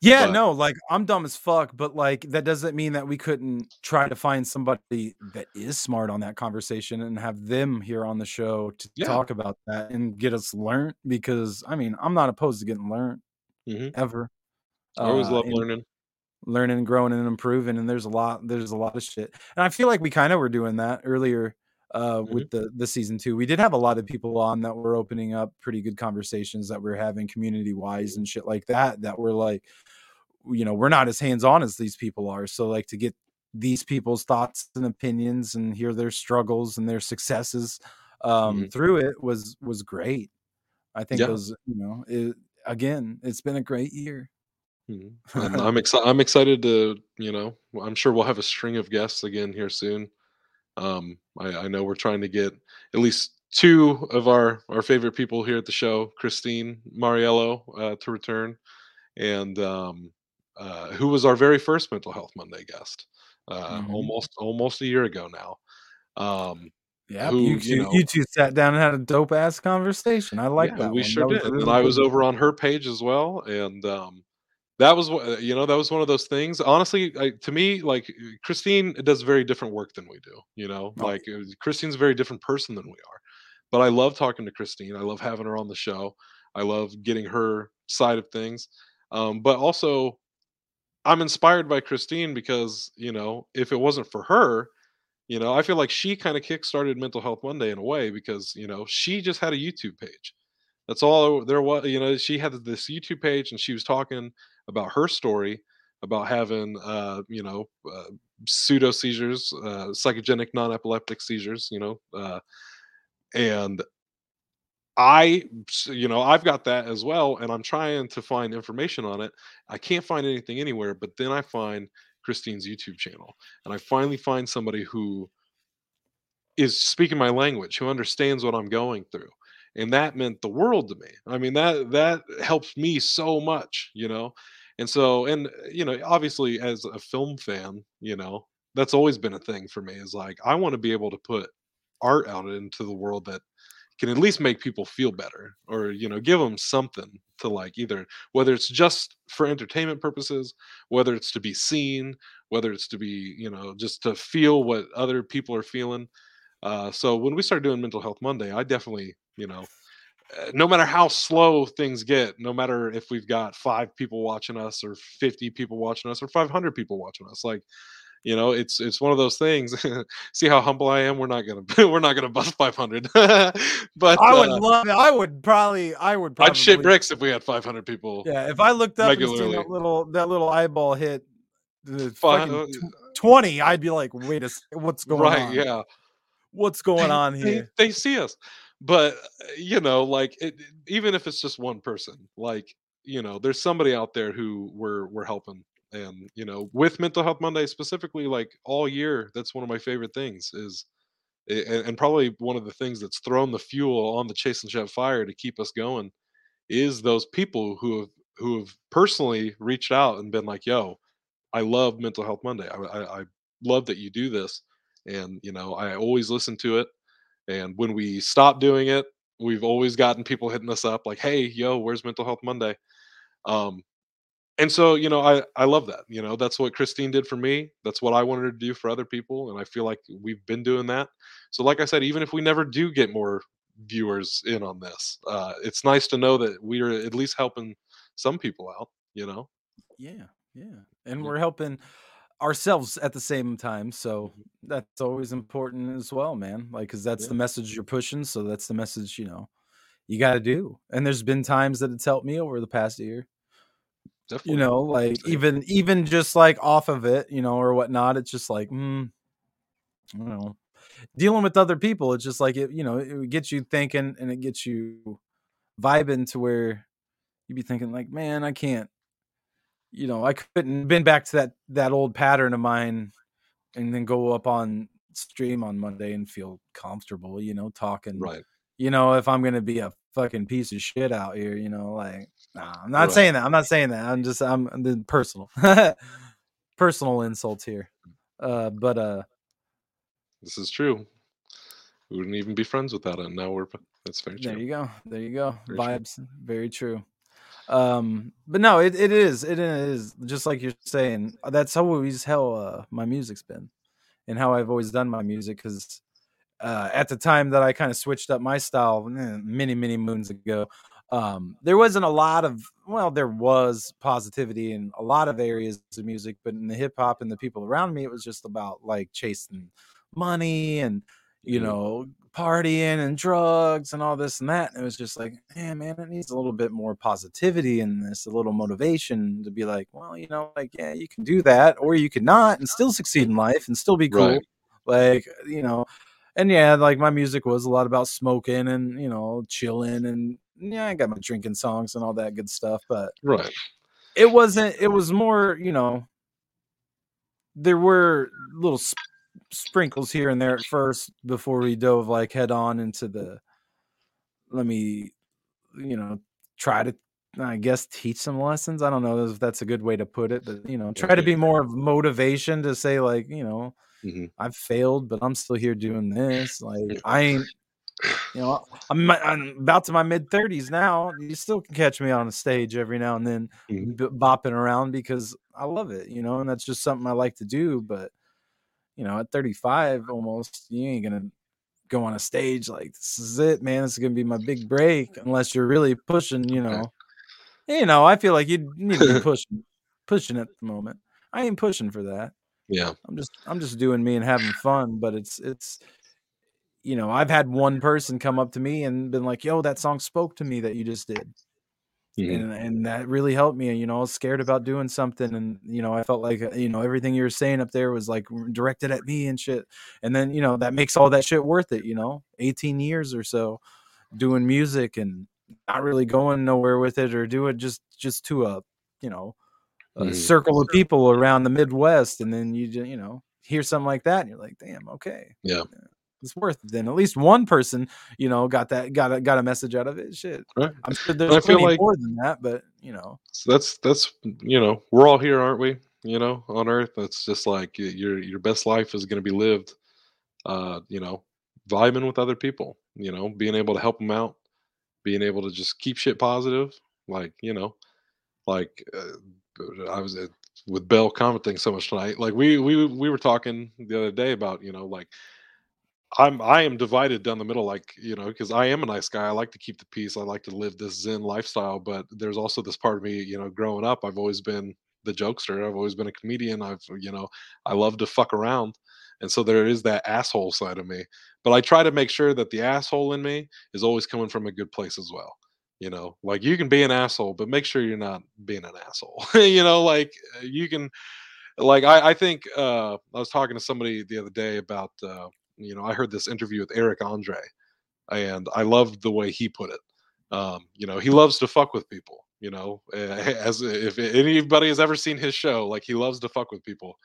Yeah, But- no, like I'm dumb as fuck, but like that doesn't mean that we couldn't try to find somebody that is smart on that conversation and have them here on the show to Yeah. talk about that and get us learned. Because I mean, I'm not opposed to getting learned Mhm. ever. I always Uh, love learning. learning growing and improving. And there's a lot, there's a lot of shit. And I feel like we kind of were doing that earlier uh Mm-hmm. with the the season two. We did have a lot of people on that were opening up pretty good conversations that we're having community wise and shit like that. That were like, you know, we're not as hands on as these people are. So like to get these people's thoughts and opinions and hear their struggles and their successes um Mhm. through it was was great. I think Yeah. those, you know, it, again, it's been a great year. *laughs* Mhm. I'm excited. I'm excited to, you know, I'm sure we'll have a string of guests again here soon. Um, I, I know we're trying to get at least two of our our favorite people here at the show, Christine Mariello, uh, to return, and um, uh, who was our very first Mental Health Monday guest, uh, Mhm. almost almost a year ago now. Um, Yeah, who, you, you two, know- you two sat down and had a dope ass conversation. I like yeah, that. we one. sure That did. really and I was over on her page as well, and um, that was you know that was one of those things. Honestly, I, to me, like Christine does very different work than we do. You know, Oh. like uh, Christine's a very different person than we are. But I love talking to Christine. I love having her on the show. I love getting her side of things. Um, but also, I'm inspired by Christine because you know if it wasn't for her, you know, I feel like she kind of kickstarted Mental Health Monday in a way because you know she just had a YouTube page. That's all there was. You know, she had this YouTube page and she was talking about her story about having, uh, you know, uh, pseudo seizures, uh, psychogenic non-epileptic seizures. You know, uh, and I, you know, I've got that as well, and I'm trying to find information on it. I can't find anything anywhere, but then I find Christine's YouTube channel, and I finally find somebody who is speaking my language, who understands what I'm going through, and that meant the world to me. I mean that that helps me so much, you know. And so, and you know, obviously, as a film fan, you know, that's always been a thing for me. Is like I want to be able to put art out into the world that can at least make people feel better or you know give them something to like either whether it's just for entertainment purposes whether it's to be seen whether it's to be you know just to feel what other people are feeling uh, so when we started doing mental health monday i definitely you know uh, no matter how slow things get no matter if we've got five people watching us or 50 people watching us or 500 people watching us like you know it's it's one of those things *laughs* see how humble i am we're not gonna *laughs* we're not gonna bust 500 *laughs* but I would uh, love it. I would probably I would probably i'd shit bricks if we had 500 people Yeah, if I looked up regularly. that little that little eyeball hit the Fi- fucking uh, tw- 20, I'd be like, wait a what's going right on? Right. Yeah What's going they, on they, here? they see us but uh, you know like it, even if it's just one person like you know there's somebody out there who we're we're helping and you know with mental health monday specifically like all year that's one of my favorite things is and, and probably one of the things that's thrown the fuel on the chase and shep fire to keep us going is those people who have who have personally reached out and been like yo i love mental health monday. I, I, I love that you do this and you know i always listen to it and when we stop doing it we've always gotten people hitting us up like hey yo where's mental health monday um and so you know i i love that you know that's what christine did for me that's what i wanted to do for other people and i feel like we've been doing that so like i said even if we never do get more viewers in on this uh it's nice to know that we're at least helping some people out you know Yeah, yeah. And Yeah. we're helping ourselves at the same time. So Mhm. that's always important as well, man. Like, cause that's Yeah. the message you're pushing. So that's the message, you know, you got to do. And there's been times that it's helped me over the past year. definitely you know like even even just like off of it you know or whatnot it's just like mm, i don't know dealing with other people it's just like it you know it gets you thinking and it gets you vibing to where you'd be thinking like man i can't you know i couldn't been back to that that old pattern of mine and then go up on stream on monday and feel comfortable you know talking right you know, if I'm gonna be a fucking piece of shit out here, you know, like nah, I'm not Right. saying that. I'm not saying that. I'm just I'm the personal *laughs* personal insults here. Uh but uh this is true we wouldn't even be friends without it now we're that's very true. there you go. There you go. Very true. Vibes. Very true. Um but no, it, it is. It is just like you're saying. That's always how uh my music's been and how I've always done my music because uh, at the time that I kind of switched up my style eh, many, many moons ago, um, there wasn't a lot of, well, there was positivity in a lot of areas of music, but in the hip hop and the people around me, it was just about like chasing money and, you Mhm. know, partying and drugs and all this and that. And it was just like, man, man, it needs a little bit more positivity in this, a little motivation to be like, well, you know, like, yeah, you can do that, or you could not and still succeed in life and still be cool. Right. Like, you know, and yeah, like my music was a lot about smoking and you know chilling and yeah, I got my drinking songs and all that good stuff, but right it wasn't. It was more, you know, there were little sprinkles here and there at first before we dove like head on into the. Let me, you know, try to. I guess teach some lessons. I don't know if that's a good way to put it, but you know, try to be more of motivation to say like, you know, Mhm. I've failed, but I'm still here doing this. Like I *laughs* ain't, you know, I'm, I'm about to my mid thirties now. You still can catch me on a stage every now and then, Mhm. b- bopping around because I love it, you know, and that's just something I like to do. But you know, at 35, almost, you ain't gonna go on a stage like this is it, man. This is gonna be my big break, unless you're really pushing. You know, you know, I feel like you need to be pushing, pushing at the moment. I ain't pushing for that. yeah I'm just I'm just doing me and having fun, but it's it's you know, I've had one person come up to me and been like, "Yo, that song spoke to me that you just did." Mhm. And and that really helped me, you know, I was scared about doing something and you know, I felt like uh, you know, everything you were saying up there was like directed at me and shit. And then, you know, that makes all that shit worth it, you know. 18 years or so doing music and not really going nowhere with it or do it just just to a, you know, a Mhm. circle of people around the Midwest, and then you you know hear something like that, and you're like, damn, okay, Yeah. It's worth it. Then at least one person, you know, got that got a got a message out of it. Shit, Right. I'm sure I there's feel plenty like- more than that, but you know, that's that's you know we're all here aren't we you know, on earth. It's just like your your best life is going to be lived, uh, you know, vibing with other people. You know, being able to help them out, being able to just keep shit positive. Like you know, like uh, I was uh, with Bell commenting so much tonight. Like we we we were talking the other day about you know like I'm I am divided down the middle, like you know, because I am a nice guy. I like to keep the peace. I like to live this Zen lifestyle. But there's also this part of me, you know, growing up, I've always been the jokester. I've always been a comedian. I've you know, I love to fuck around, and so there is that asshole side of me. But I try to make sure that the asshole in me is always coming from a good place as well. You know, like you can be an asshole, but make sure you're not being an asshole. *laughs* you know, like you can like I, I think uh, I was talking to somebody the other day about uh, you know I heard this interview with Eric Andre, and I loved the way he put it. Um, you know, he loves to fuck with people. You know, *laughs* as if anybody has ever seen his show, like he loves to fuck with people,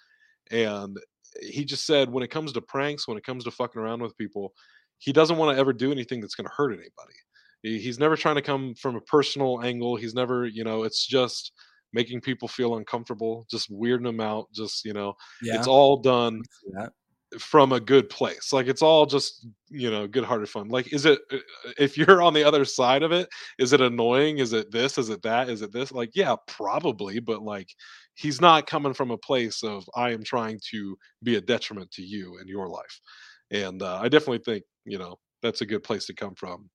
and he just said when it comes to pranks, when it comes to fucking around with people, he doesn't want to ever do anything that's going to hurt anybody. He's never trying to come from a personal angle. He's never, you know, it's just making people feel uncomfortable, just weirding them out. Just, you know, Yeah. it's all done that. From a good place. Like it's all just, you know, good-hearted fun. Like is it uh, if you're on the other side of it, is it annoying? Is it this? Is it that? Is it this? Like yeah, probably, but like he's not coming from a place of I am trying to be a detriment to you and your life. And uh, I definitely think, you know, that's a good place to come from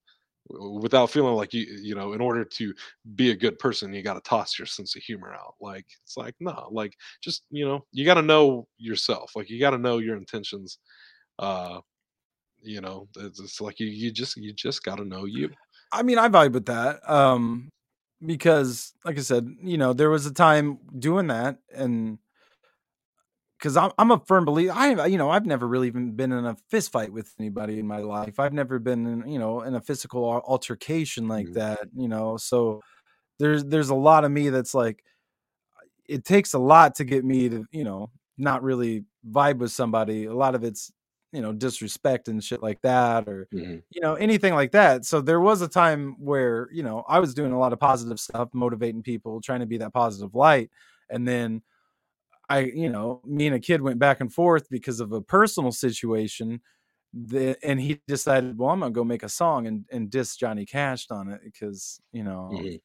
without feeling like you you know in order to be a good person you got to toss your sense of humor out like it's like no like just you know you got to know yourself like you got to know your intentions uh you know it's, it's like you you just you just got to know you I mean, I vibe with that. Um, because like I said, you know, there was a time doing that and because I'm I'm a firm believer. I you know I've never really even been in a fist fight with anybody in my life. I've never been in you know in a physical altercation like Mhm. that. You know, so there's there's a lot of me that's like it takes a lot to get me to you know not really vibe with somebody. A lot of it's you know disrespect and shit like that or Mhm. you know anything like that. So there was a time where you know I was doing a lot of positive stuff, motivating people, trying to be that positive light, and then I, you know, me and a kid went back and forth because of a personal situation. The, and he decided, well, I'm gonna go make a song and, and diss Johnny Cash on it because you know Mhm.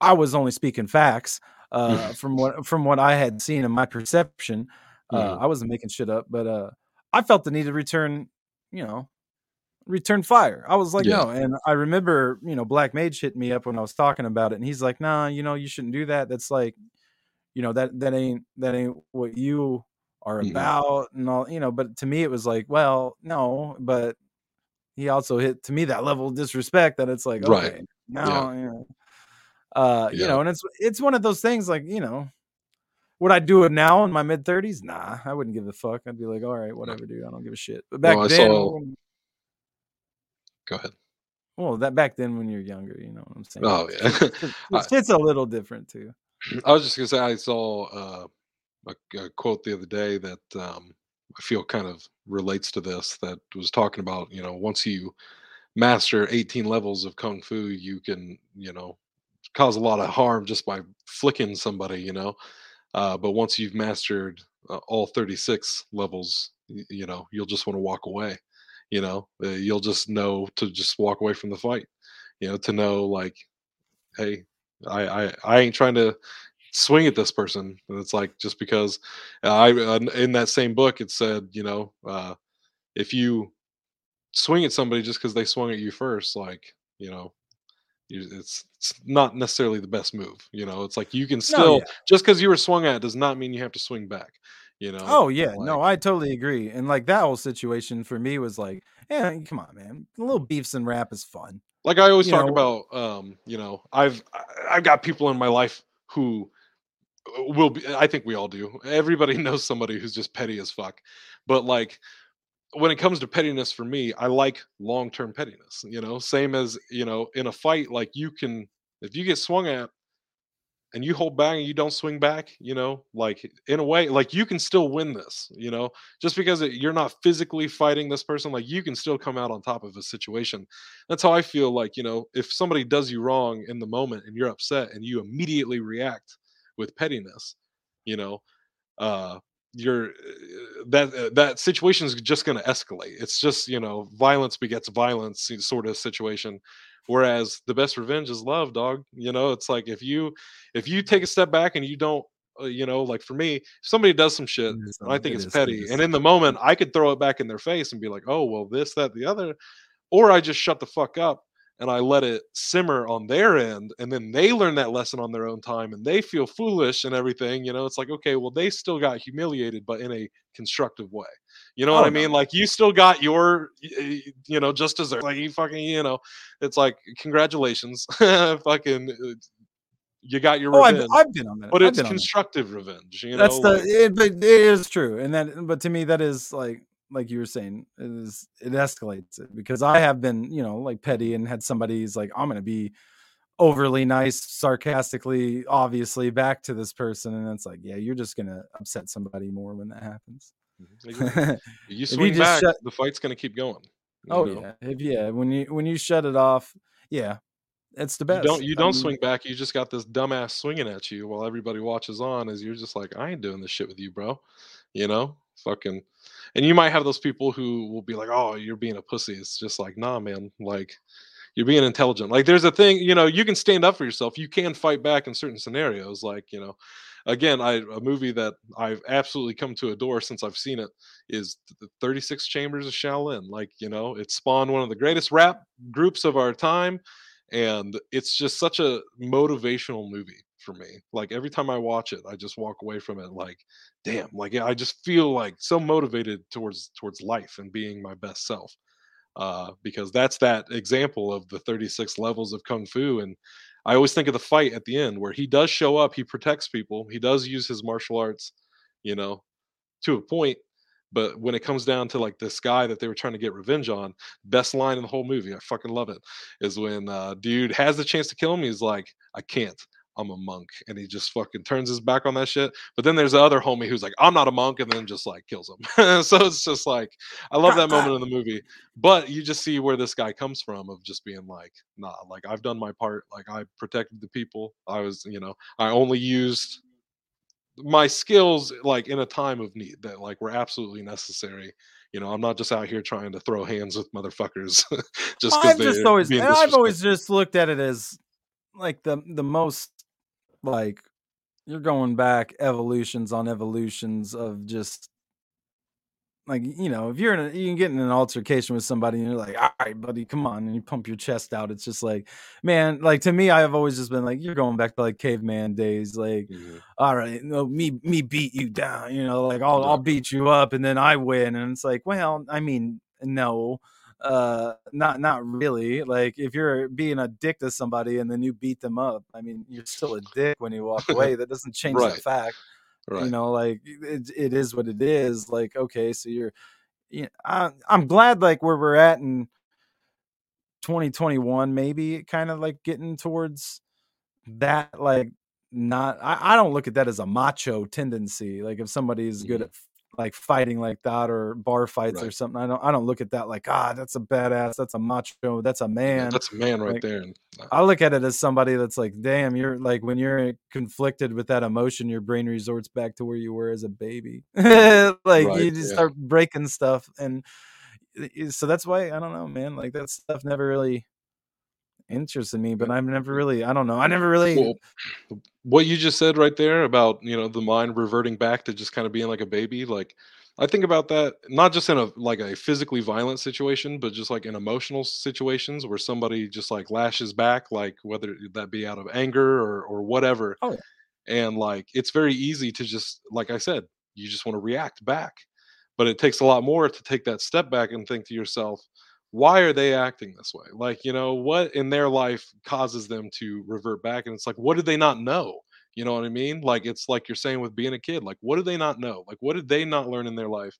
I was only speaking facts uh, from what from what I had seen in my perception. Uh, Mhm. I wasn't making shit up, but uh, I felt the need to return, you know, return fire. I was like, yeah no, and I remember, you know, Black Mage hit me up when I was talking about it, and he's like, nah, you know, you shouldn't do that. That's like you know that that ain't that ain't what you are about and all you know but to me it was like well no but he also hit to me that level of disrespect that it's like right. okay yeah. now you know uh you know and it's it's one of those things like you know would i do it now in my mid 30s nah i wouldn't give a fuck. I'd be like all right whatever dude i don't give a shit. But back then saw go ahead. Well that back then when you're younger you know what i'm saying? Oh yeah. shit, *laughs* I, shit's a little different too I was just gonna say i saw uh a, a quote the other day that um i feel kind of relates to this that was talking about you know once you master 18 levels of kung fu you can you know cause a lot of harm just by flicking somebody you know? Uh, but once you've mastered uh, all 36 levels y- you know you'll just want to walk away you know? Uh, you'll just know to just walk away from the fight you know to know like hey i i, I ain't trying to swing at this person and it's like just because i in that same book it said you know uh, if you swing at somebody just because they swung at you first, like you know, you, it's it's not necessarily the best move. You know, it's like you can no still yeah just because you were swung at does not mean you have to swing back. You know, Oh yeah, like no, I totally agree. And like that whole situation for me was like, yeah, come on, man. A little beefs and rap is fun. Like I always You talk know, about. Um, you know, I've I've got people in my life who uh, will be. I think we all do. Everybody *laughs* knows somebody who's just petty as fuck. But like when it comes to pettiness for me, I like long-term pettiness, you know, same as, you know, in a fight like you can if you get swung at and you hold back and you don't swing back, you know, like in a way like you can still win this, you know. Just because it, you're not physically fighting this person, like you can still come out on top of a situation. That's how I feel like, you know, if somebody does you wrong in the moment and you're upset and you immediately react with pettiness, you know, uh, you're uh, that uh, that situation is just going to escalate. It's just you know, violence begets violence sort of situation. Whereas the best revenge is love, dog. You know, it's like if you if you take a step back and you don't uh, you know, like for me, if somebody does some shit, I think it's petty, and in the moment, I could throw it back in their face and be like, "Oh, well, this, that, the other," or I just shut the fuck up and I let it simmer on their end, and then they learn that lesson on their own time, and they feel foolish and everything. You know, it's like, okay, well, they still got humiliated, but in a constructive way. You know oh, what I mean? No. Like you still got your, you know, just as like you fucking, you know, it's like congratulations, *laughs* fucking uh, you got your oh, revenge. I've, I've, been on that, but it's constructive revenge. You That's know, the like, it, but it is true, and that but to me that is like like you were saying it is it escalates it because I have been you know like petty and had somebody's like I'm gonna be overly nice, sarcastically, obviously back to this person, and it's like yeah, you're just gonna upset somebody more when that happens. Mm-hmm. *laughs* you swing you back, shut, the fight's gonna keep going. Oh know? yeah, if, yeah. When you when you shut it off, yeah, it's the best. You don't you don't mean, swing back. You just got this dumbass swinging at you while everybody watches on. As you're just like, I ain't doing this shit with you, bro. You know, fucking. And you might have those people who will be like, "Oh, you're being a pussy." It's just like, nah, man. Like, you're being intelligent. Like, there's a thing. You know, you can stand up for yourself. You can fight back in certain scenarios. Like, you know, again, I a movie that I've absolutely come to adore since I've seen it is the 36 Chambers of Shaolin. Like, you know, it spawned one of the greatest rap groups of our time and it's just such a motivational movie for me like every time i watch it i just walk away from it like damn like i just feel like so motivated towards towards life and being my best self uh, because that's that example of the 36 levels of kung fu and i always think of the fight at the end where he does show up he protects people he does use his martial arts you know to a point but when it comes down to like this guy that they were trying to get revenge on, best line in the whole movie, I fucking love it, is when uh, dude has the chance to kill him. He's like, I can't. I'm a monk, and he just fucking turns his back on that shit. But then there's the other homie who's like, I'm not a monk, and then just like kills him. *laughs* so it's just like, I love that moment in the movie. But you just see where this guy comes from of just being like, nah, like I've done my part. Like I protected the people. I was, you know, I only used my skills like in a time of need that like were absolutely necessary. You know, I'm not just out here trying to throw hands with motherfuckers *laughs* just because they just always I've always just looked at it as like the the most like you're going back evolutions on evolutions of just like you know if you're in a, you can get in an altercation with somebody and you're like all right buddy come on and you pump your chest out it's just like man like to me i've always just been like you're going back to like caveman days like mm-hmm. all right no me me beat you down you know like I'll. I'll beat you up and then i win and it's like well i mean no uh not not really like if you're being a dick to somebody and then you beat them up i mean you're still a dick when you walk *laughs* away that doesn't change right. the fact Right. You know, like it, it is what it is. Like, okay, so you're, you know, I, I'm glad like where we're at in 2021, maybe kind of like getting towards that, like not, I, I don't look at that as a macho tendency. Like if somebody's mm-hmm. good at like fighting like that or bar fights right. or something. I don't I don't look at that like ah that's a badass, that's a macho, that's a man. Yeah, that's a man right like, there. I look at it as somebody that's like, damn, you're like when you're conflicted with that emotion, your brain resorts back to where you were as a baby. *laughs* like right, you just yeah. start breaking stuff and so that's why I don't know, man. Like that stuff never really interested in me, but I've never really, I don't know, I never really. Well, what you just said right there about you know the mind reverting back to just kind of being like a baby, like I think about that not just in a like a physically violent situation, but just like in emotional situations where somebody just like lashes back, like whether that be out of anger or or whatever. Oh, yeah. And like it's very easy to just like I said, you just want to react back. But it takes a lot more to take that step back and think to yourself, why are they acting this way? Like, you know, what in their life causes them to revert back? And it's like, what did they not know? You know what I mean? Like, it's like you're saying with being a kid, like, what did they not know? Like, what did they not learn in their life?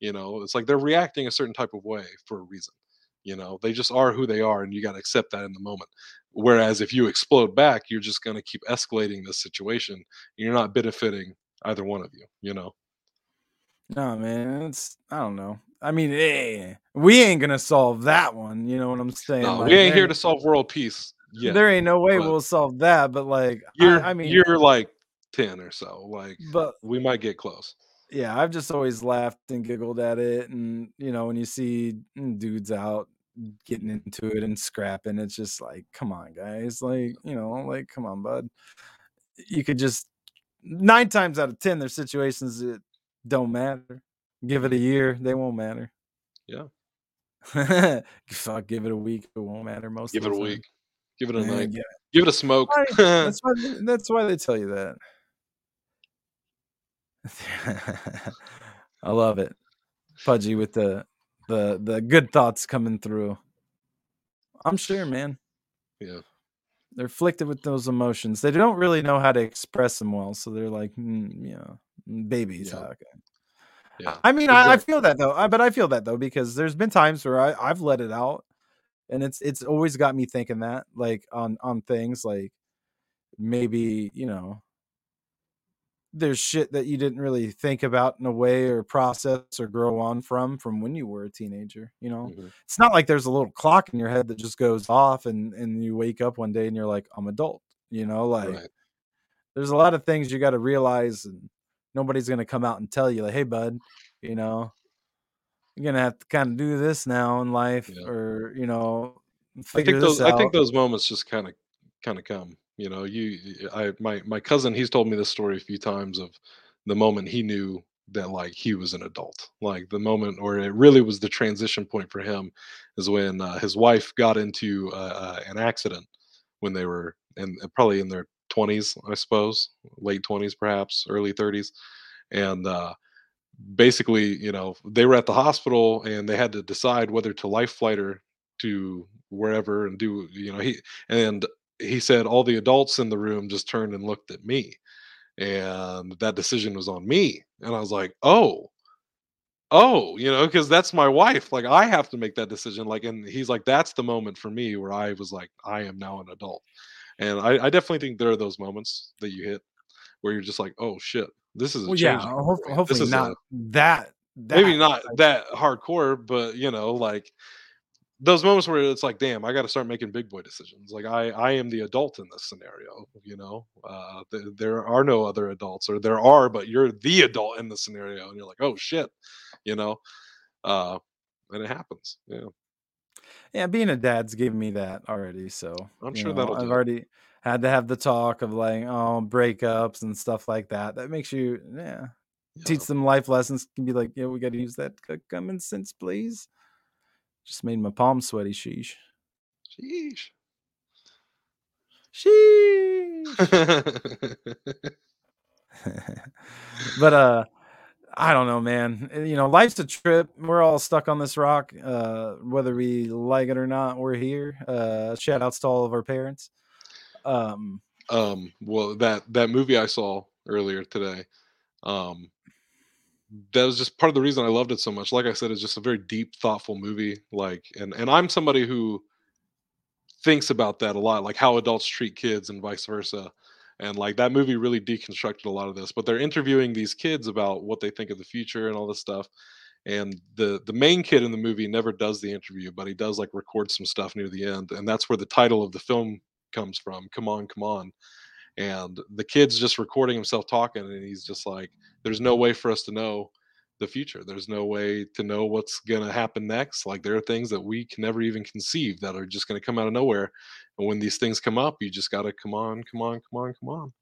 You know, it's like they're reacting a certain type of way for a reason. You know, they just are who they are, and you got to accept that in the moment. Whereas if you explode back, you're just going to keep escalating the situation. You're not benefiting either one of you, you know? No, man, it's I don't know. I mean, eh, we ain't gonna solve that one. You know what I'm saying? No, like, we ain't here to solve world peace. Yeah, there ain't no way we'll solve that. But like, you're, I, I mean, you're like 10 or so. Like, But we might get close. yeah, I've just always laughed and giggled at it. And you know, when you see dudes out getting into it and scrapping, it's just like, come on, guys. Like, you know, like, come on, bud. You could just nine times out of ten, there's situations that don't matter. Give it a year, they won't matter. Yeah. *laughs* Fuck, give it a week, it won't matter most. Give of it a week. Give it a night. yeah. Give it a smoke. Why- *laughs* That's why. they- That's why they tell you that. *laughs* I love it, Pudgy, with the the the good thoughts coming through. I'm sure, man. yeah. They're afflicted with those emotions. They don't really know how to express them well, so they're like, mm, yeah, babies Yeah. talking. Yeah. I mean, I, I feel that though. I, but I feel that though because there's been times where I, I've let it out, and it's it's always got me thinking that like on on things like maybe you know there's shit that you didn't really think about in a way or process or grow on from from when you were a teenager. You know, Mhm. it's not like there's a little clock in your head that just goes off and and you wake up one day and you're like I'm adult. You know, like Right. there's a lot of things you got to realize and nobody's going to come out and tell you like hey bud you know you're going to have to kind of do this now in life Yeah. or you know I think this those I think those moments just kind of kind of come. You know, you I my my cousin he's told me this story a few times of the moment he knew that like he was an adult. Like the moment where it really was the transition point for him is when uh, his wife got into uh, uh, an accident when they were and probably in their 20s, I suppose, late 20s perhaps, early 30s. And uh basically, you know, they were at the hospital and they had to decide whether to life flight her to wherever and do, you know, he and he said all the adults in the room just turned and looked at me. And that decision was on me. And I was like, "Oh, oh, you know, because that's my wife. Like I have to make that decision. Like, and he's like, that's the moment for me where I was like, I am now an adult. And I, I definitely think there are those moments that you hit where you're just like, oh shit, this is a well, yeah ho- hopefully this is not a, that, that maybe not that hardcore, but you know, like those moments where it's like, damn, I got to start making big boy decisions. Like I, I am the adult in this scenario. You know, uh, th- there are no other adults, or there are, but you're the adult in the scenario, and you're like, oh shit, you know, uh, and it happens. Yeah, yeah being a dad's given me that already so I'm sure know, that'll i've do already had to have the talk of like oh breakups and stuff like that that makes you yeah Yeah. teach them life lessons can be like yeah we got to use that common sense please just made my palm sweaty sheesh Sheesh. sheesh *laughs* *laughs* but uh i don't know man. You know life's a trip. We're all stuck on this rock uh whether we like it or not we're here. Uh shout outs to all of our parents. Um um well that that movie i saw earlier today um that was just part of the reason i loved it so much. Like i said it's just a very deep thoughtful movie like and and i'm somebody who thinks about that a lot like how adults treat kids and vice versa and like that movie really deconstructed a lot of this but they're interviewing these kids about what they think of the future and all this stuff and the the main kid in the movie never does the interview but he does like record some stuff near the end and that's where the title of the film comes from come on come on and the kid's just recording himself talking and he's just like there's no way for us to know the future. There's no way to know what's going to happen next. Like there are things that we can never even conceive that are just going to come out of nowhere. And when these things come up you just got to come on come on come on come on.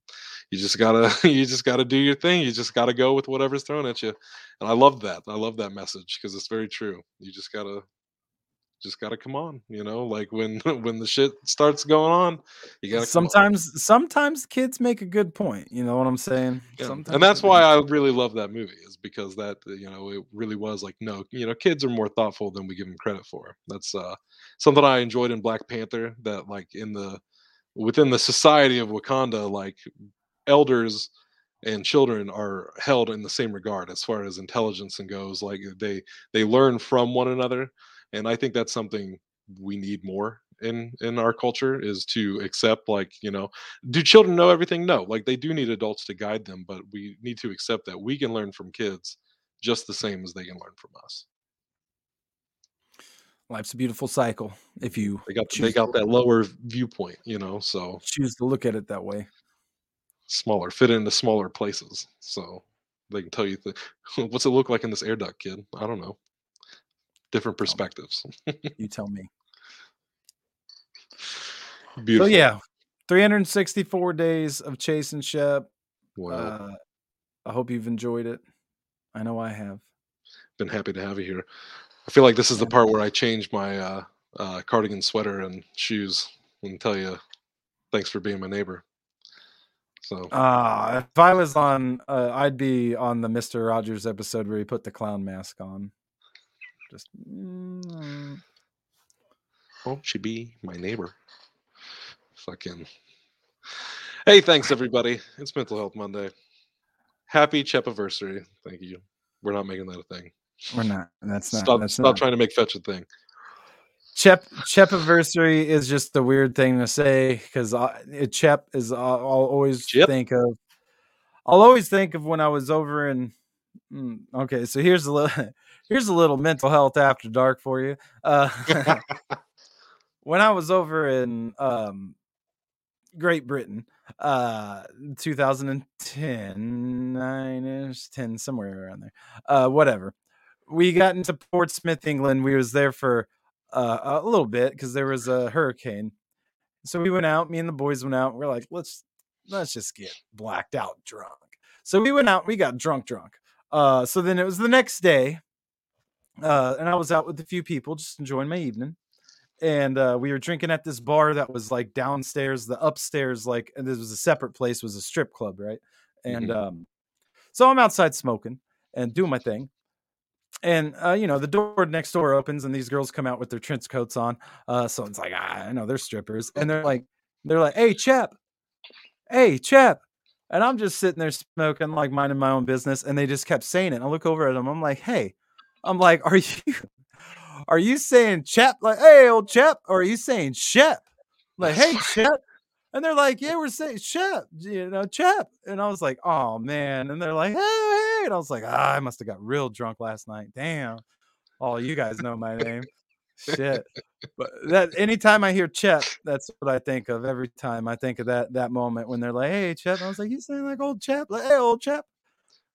You just gotta *laughs* you just gotta do your thing. You just gotta go with whatever's thrown at you. And i love that. I love that message because it's very true. You just gotta just gotta come on you know like when *laughs* when the shit starts going on you gotta sometimes sometimes kids make a good point you know what i'm saying Yeah, sometimes and that's why. I really love that movie is because that uh, you know it really was like no you know kids are more thoughtful than we give them credit for. That's uh something I enjoyed in Black Panther that like in the within the society of Wakanda like elders and children are held in the same regard as far as intelligence and goes like they they learn from one another and I think that's something we need more in in our culture is to accept like you know do children know everything no like they do need adults to guide them but we need to accept that we can learn from kids just the same as they can learn from us life's a beautiful cycle if you they got they got that lower viewpoint you know so choose to look at it that way smaller, fit into smaller places. So they can tell you the, *laughs* what's it look like in this air duct, kid. I don't know. Different perspectives. you tell me. *laughs* Beautiful. So yeah, 364 days of Chase and Shep. Wow. Uh, I hope you've enjoyed it. I know I have. Been happy to have you here. I feel like this is the part where I change my uh, uh, cardigan sweater and shoes and tell you thanks for being my neighbor. So Uh, if I was on, uh, I'd be on the Mister Rogers episode where he put the clown mask on. Just mm, won't she be my neighbor? Fucking. Hey, thanks everybody. It's Mental Health Monday. Happy Chep anniversary. Thank you. We're not making that a thing. we're not. That's not. stop that's stop not. trying to make fetch a thing. Chep Chep anniversary is just a weird thing to say because Chep is. I'll, I'll always Chip? think of. I'll always think of when I was over in. mm, Okay, so here's a little. *laughs* Here's a little mental health after dark for you. Uh, *laughs* when I was over in um, Great Britain, uh, 2010, nine-ish, 10, somewhere around there. Uh, whatever. We got into Portsmouth, England. We was there for uh, a little bit because there was a hurricane. So we went out. Me and the boys went out. We're like, let's let's just get blacked out drunk. So we went out. We got drunk, drunk. Uh, so then it was the next day, uh, and I was out with a few people, just enjoying my evening and uh, we were drinking at this bar that was like downstairs the upstairs like and this was a separate place was a strip club right and Mhm. um so i'm outside smoking and doing my thing and uh, you know the door next door opens and these girls come out with their trench coats on uh so it's like ah, i know they're strippers and they're like they're like hey chap hey chap and i'm just sitting there smoking like minding my own business and they just kept saying it i look over at them i'm like hey i'm like are *laughs* you are you saying chap like hey old chap or are you saying shep? Like hey *laughs* chap and they're like yeah we're saying shep you know chap and i was like oh man. And they're like hey hey and i was like ah, i must have got real drunk last night. Damn. Oh you guys know my name. Shit. But that anytime i hear chep that's what i think of every time i think of that that moment when they're like hey chep i was like you saying like old chap like hey old chap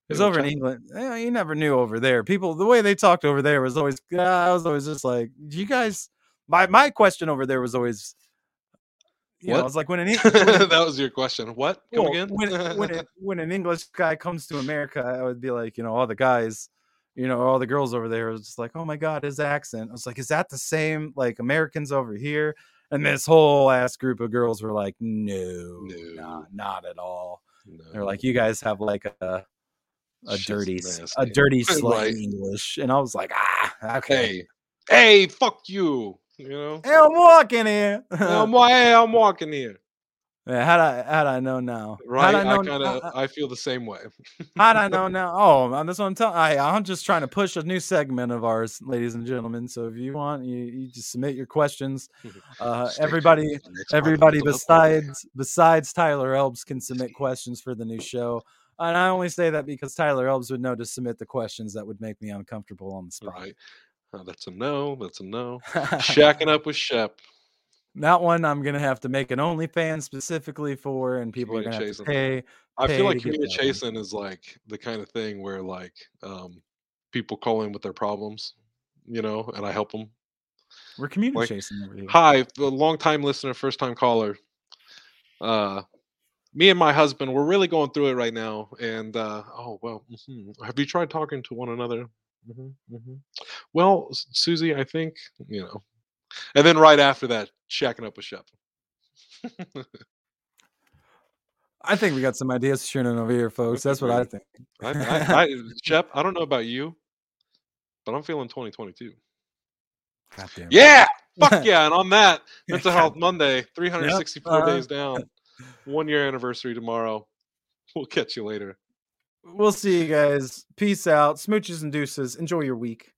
because old over in. England, you never knew over there. People, the way they talked over there was always. uh, I was always just like, "Do you guys?" My my question over there was always, you know, What? it's like when an Eng- when, *laughs* that was your question. What? Come well, again? when when, it, *laughs* when an English guy comes to America, I would be like, you know, all the guys, you know, all the girls over there was just like, oh my god, his accent. I was like, is that the same like Americans over here? And this whole ass group of girls were like, no, No. not at all. No. They're like, you guys have like a a Shit's dirty, a *laughs* dirty Right. slang English, and I was like, ah, okay. hey, hey, fuck you. You know? Hey, I'm walking here. *laughs* I'm, hey, I'm walking here. Yeah, how'd I how'd I know now? Right? How'd I I, kind of, I feel the same way. how'd I know *laughs* now? Oh, man, that's what I'm telling. I I'm just trying to push a new segment of ours, ladies and gentlemen. So if you want, you, you just submit your questions. Uh, everybody, for the next part of everybody Mental Health Monday. besides besides Tyler Elbs can submit questions for the new show. And I only say that because Tyler Elbs would know to submit the questions that would make me uncomfortable on the spot. Right. Uh, that's a no. That's a no. *laughs* Shacking up with Shep. That one I'm gonna have to make an OnlyFans specifically for, and people are gonna have to pay. I feel like community get that one. communication is like the kind of thing where like um, people call in with their problems, you know, and I help them. We're communicating over here. Hi, a long time listener, first time caller. Uh, me and my husband, we're really going through it right now. And uh, oh well, mhm. have you tried talking to one another? Mhm, mhm. Well, Susie, I think you know. And then right after that, shacking up with Shep. *laughs* I think we got some ideas shooting over here, folks. That's what I think. I, I, *laughs* I, Shep, I don't know about you, but I'm feeling 2022. Goddamn. Yeah, fuck *laughs* yeah! And on that, Mental Health. Monday, 364 uh-huh. days down, one year anniversary tomorrow. *laughs* We'll catch you later. We'll see you guys. Peace out. Smooches and deuces. Enjoy your week.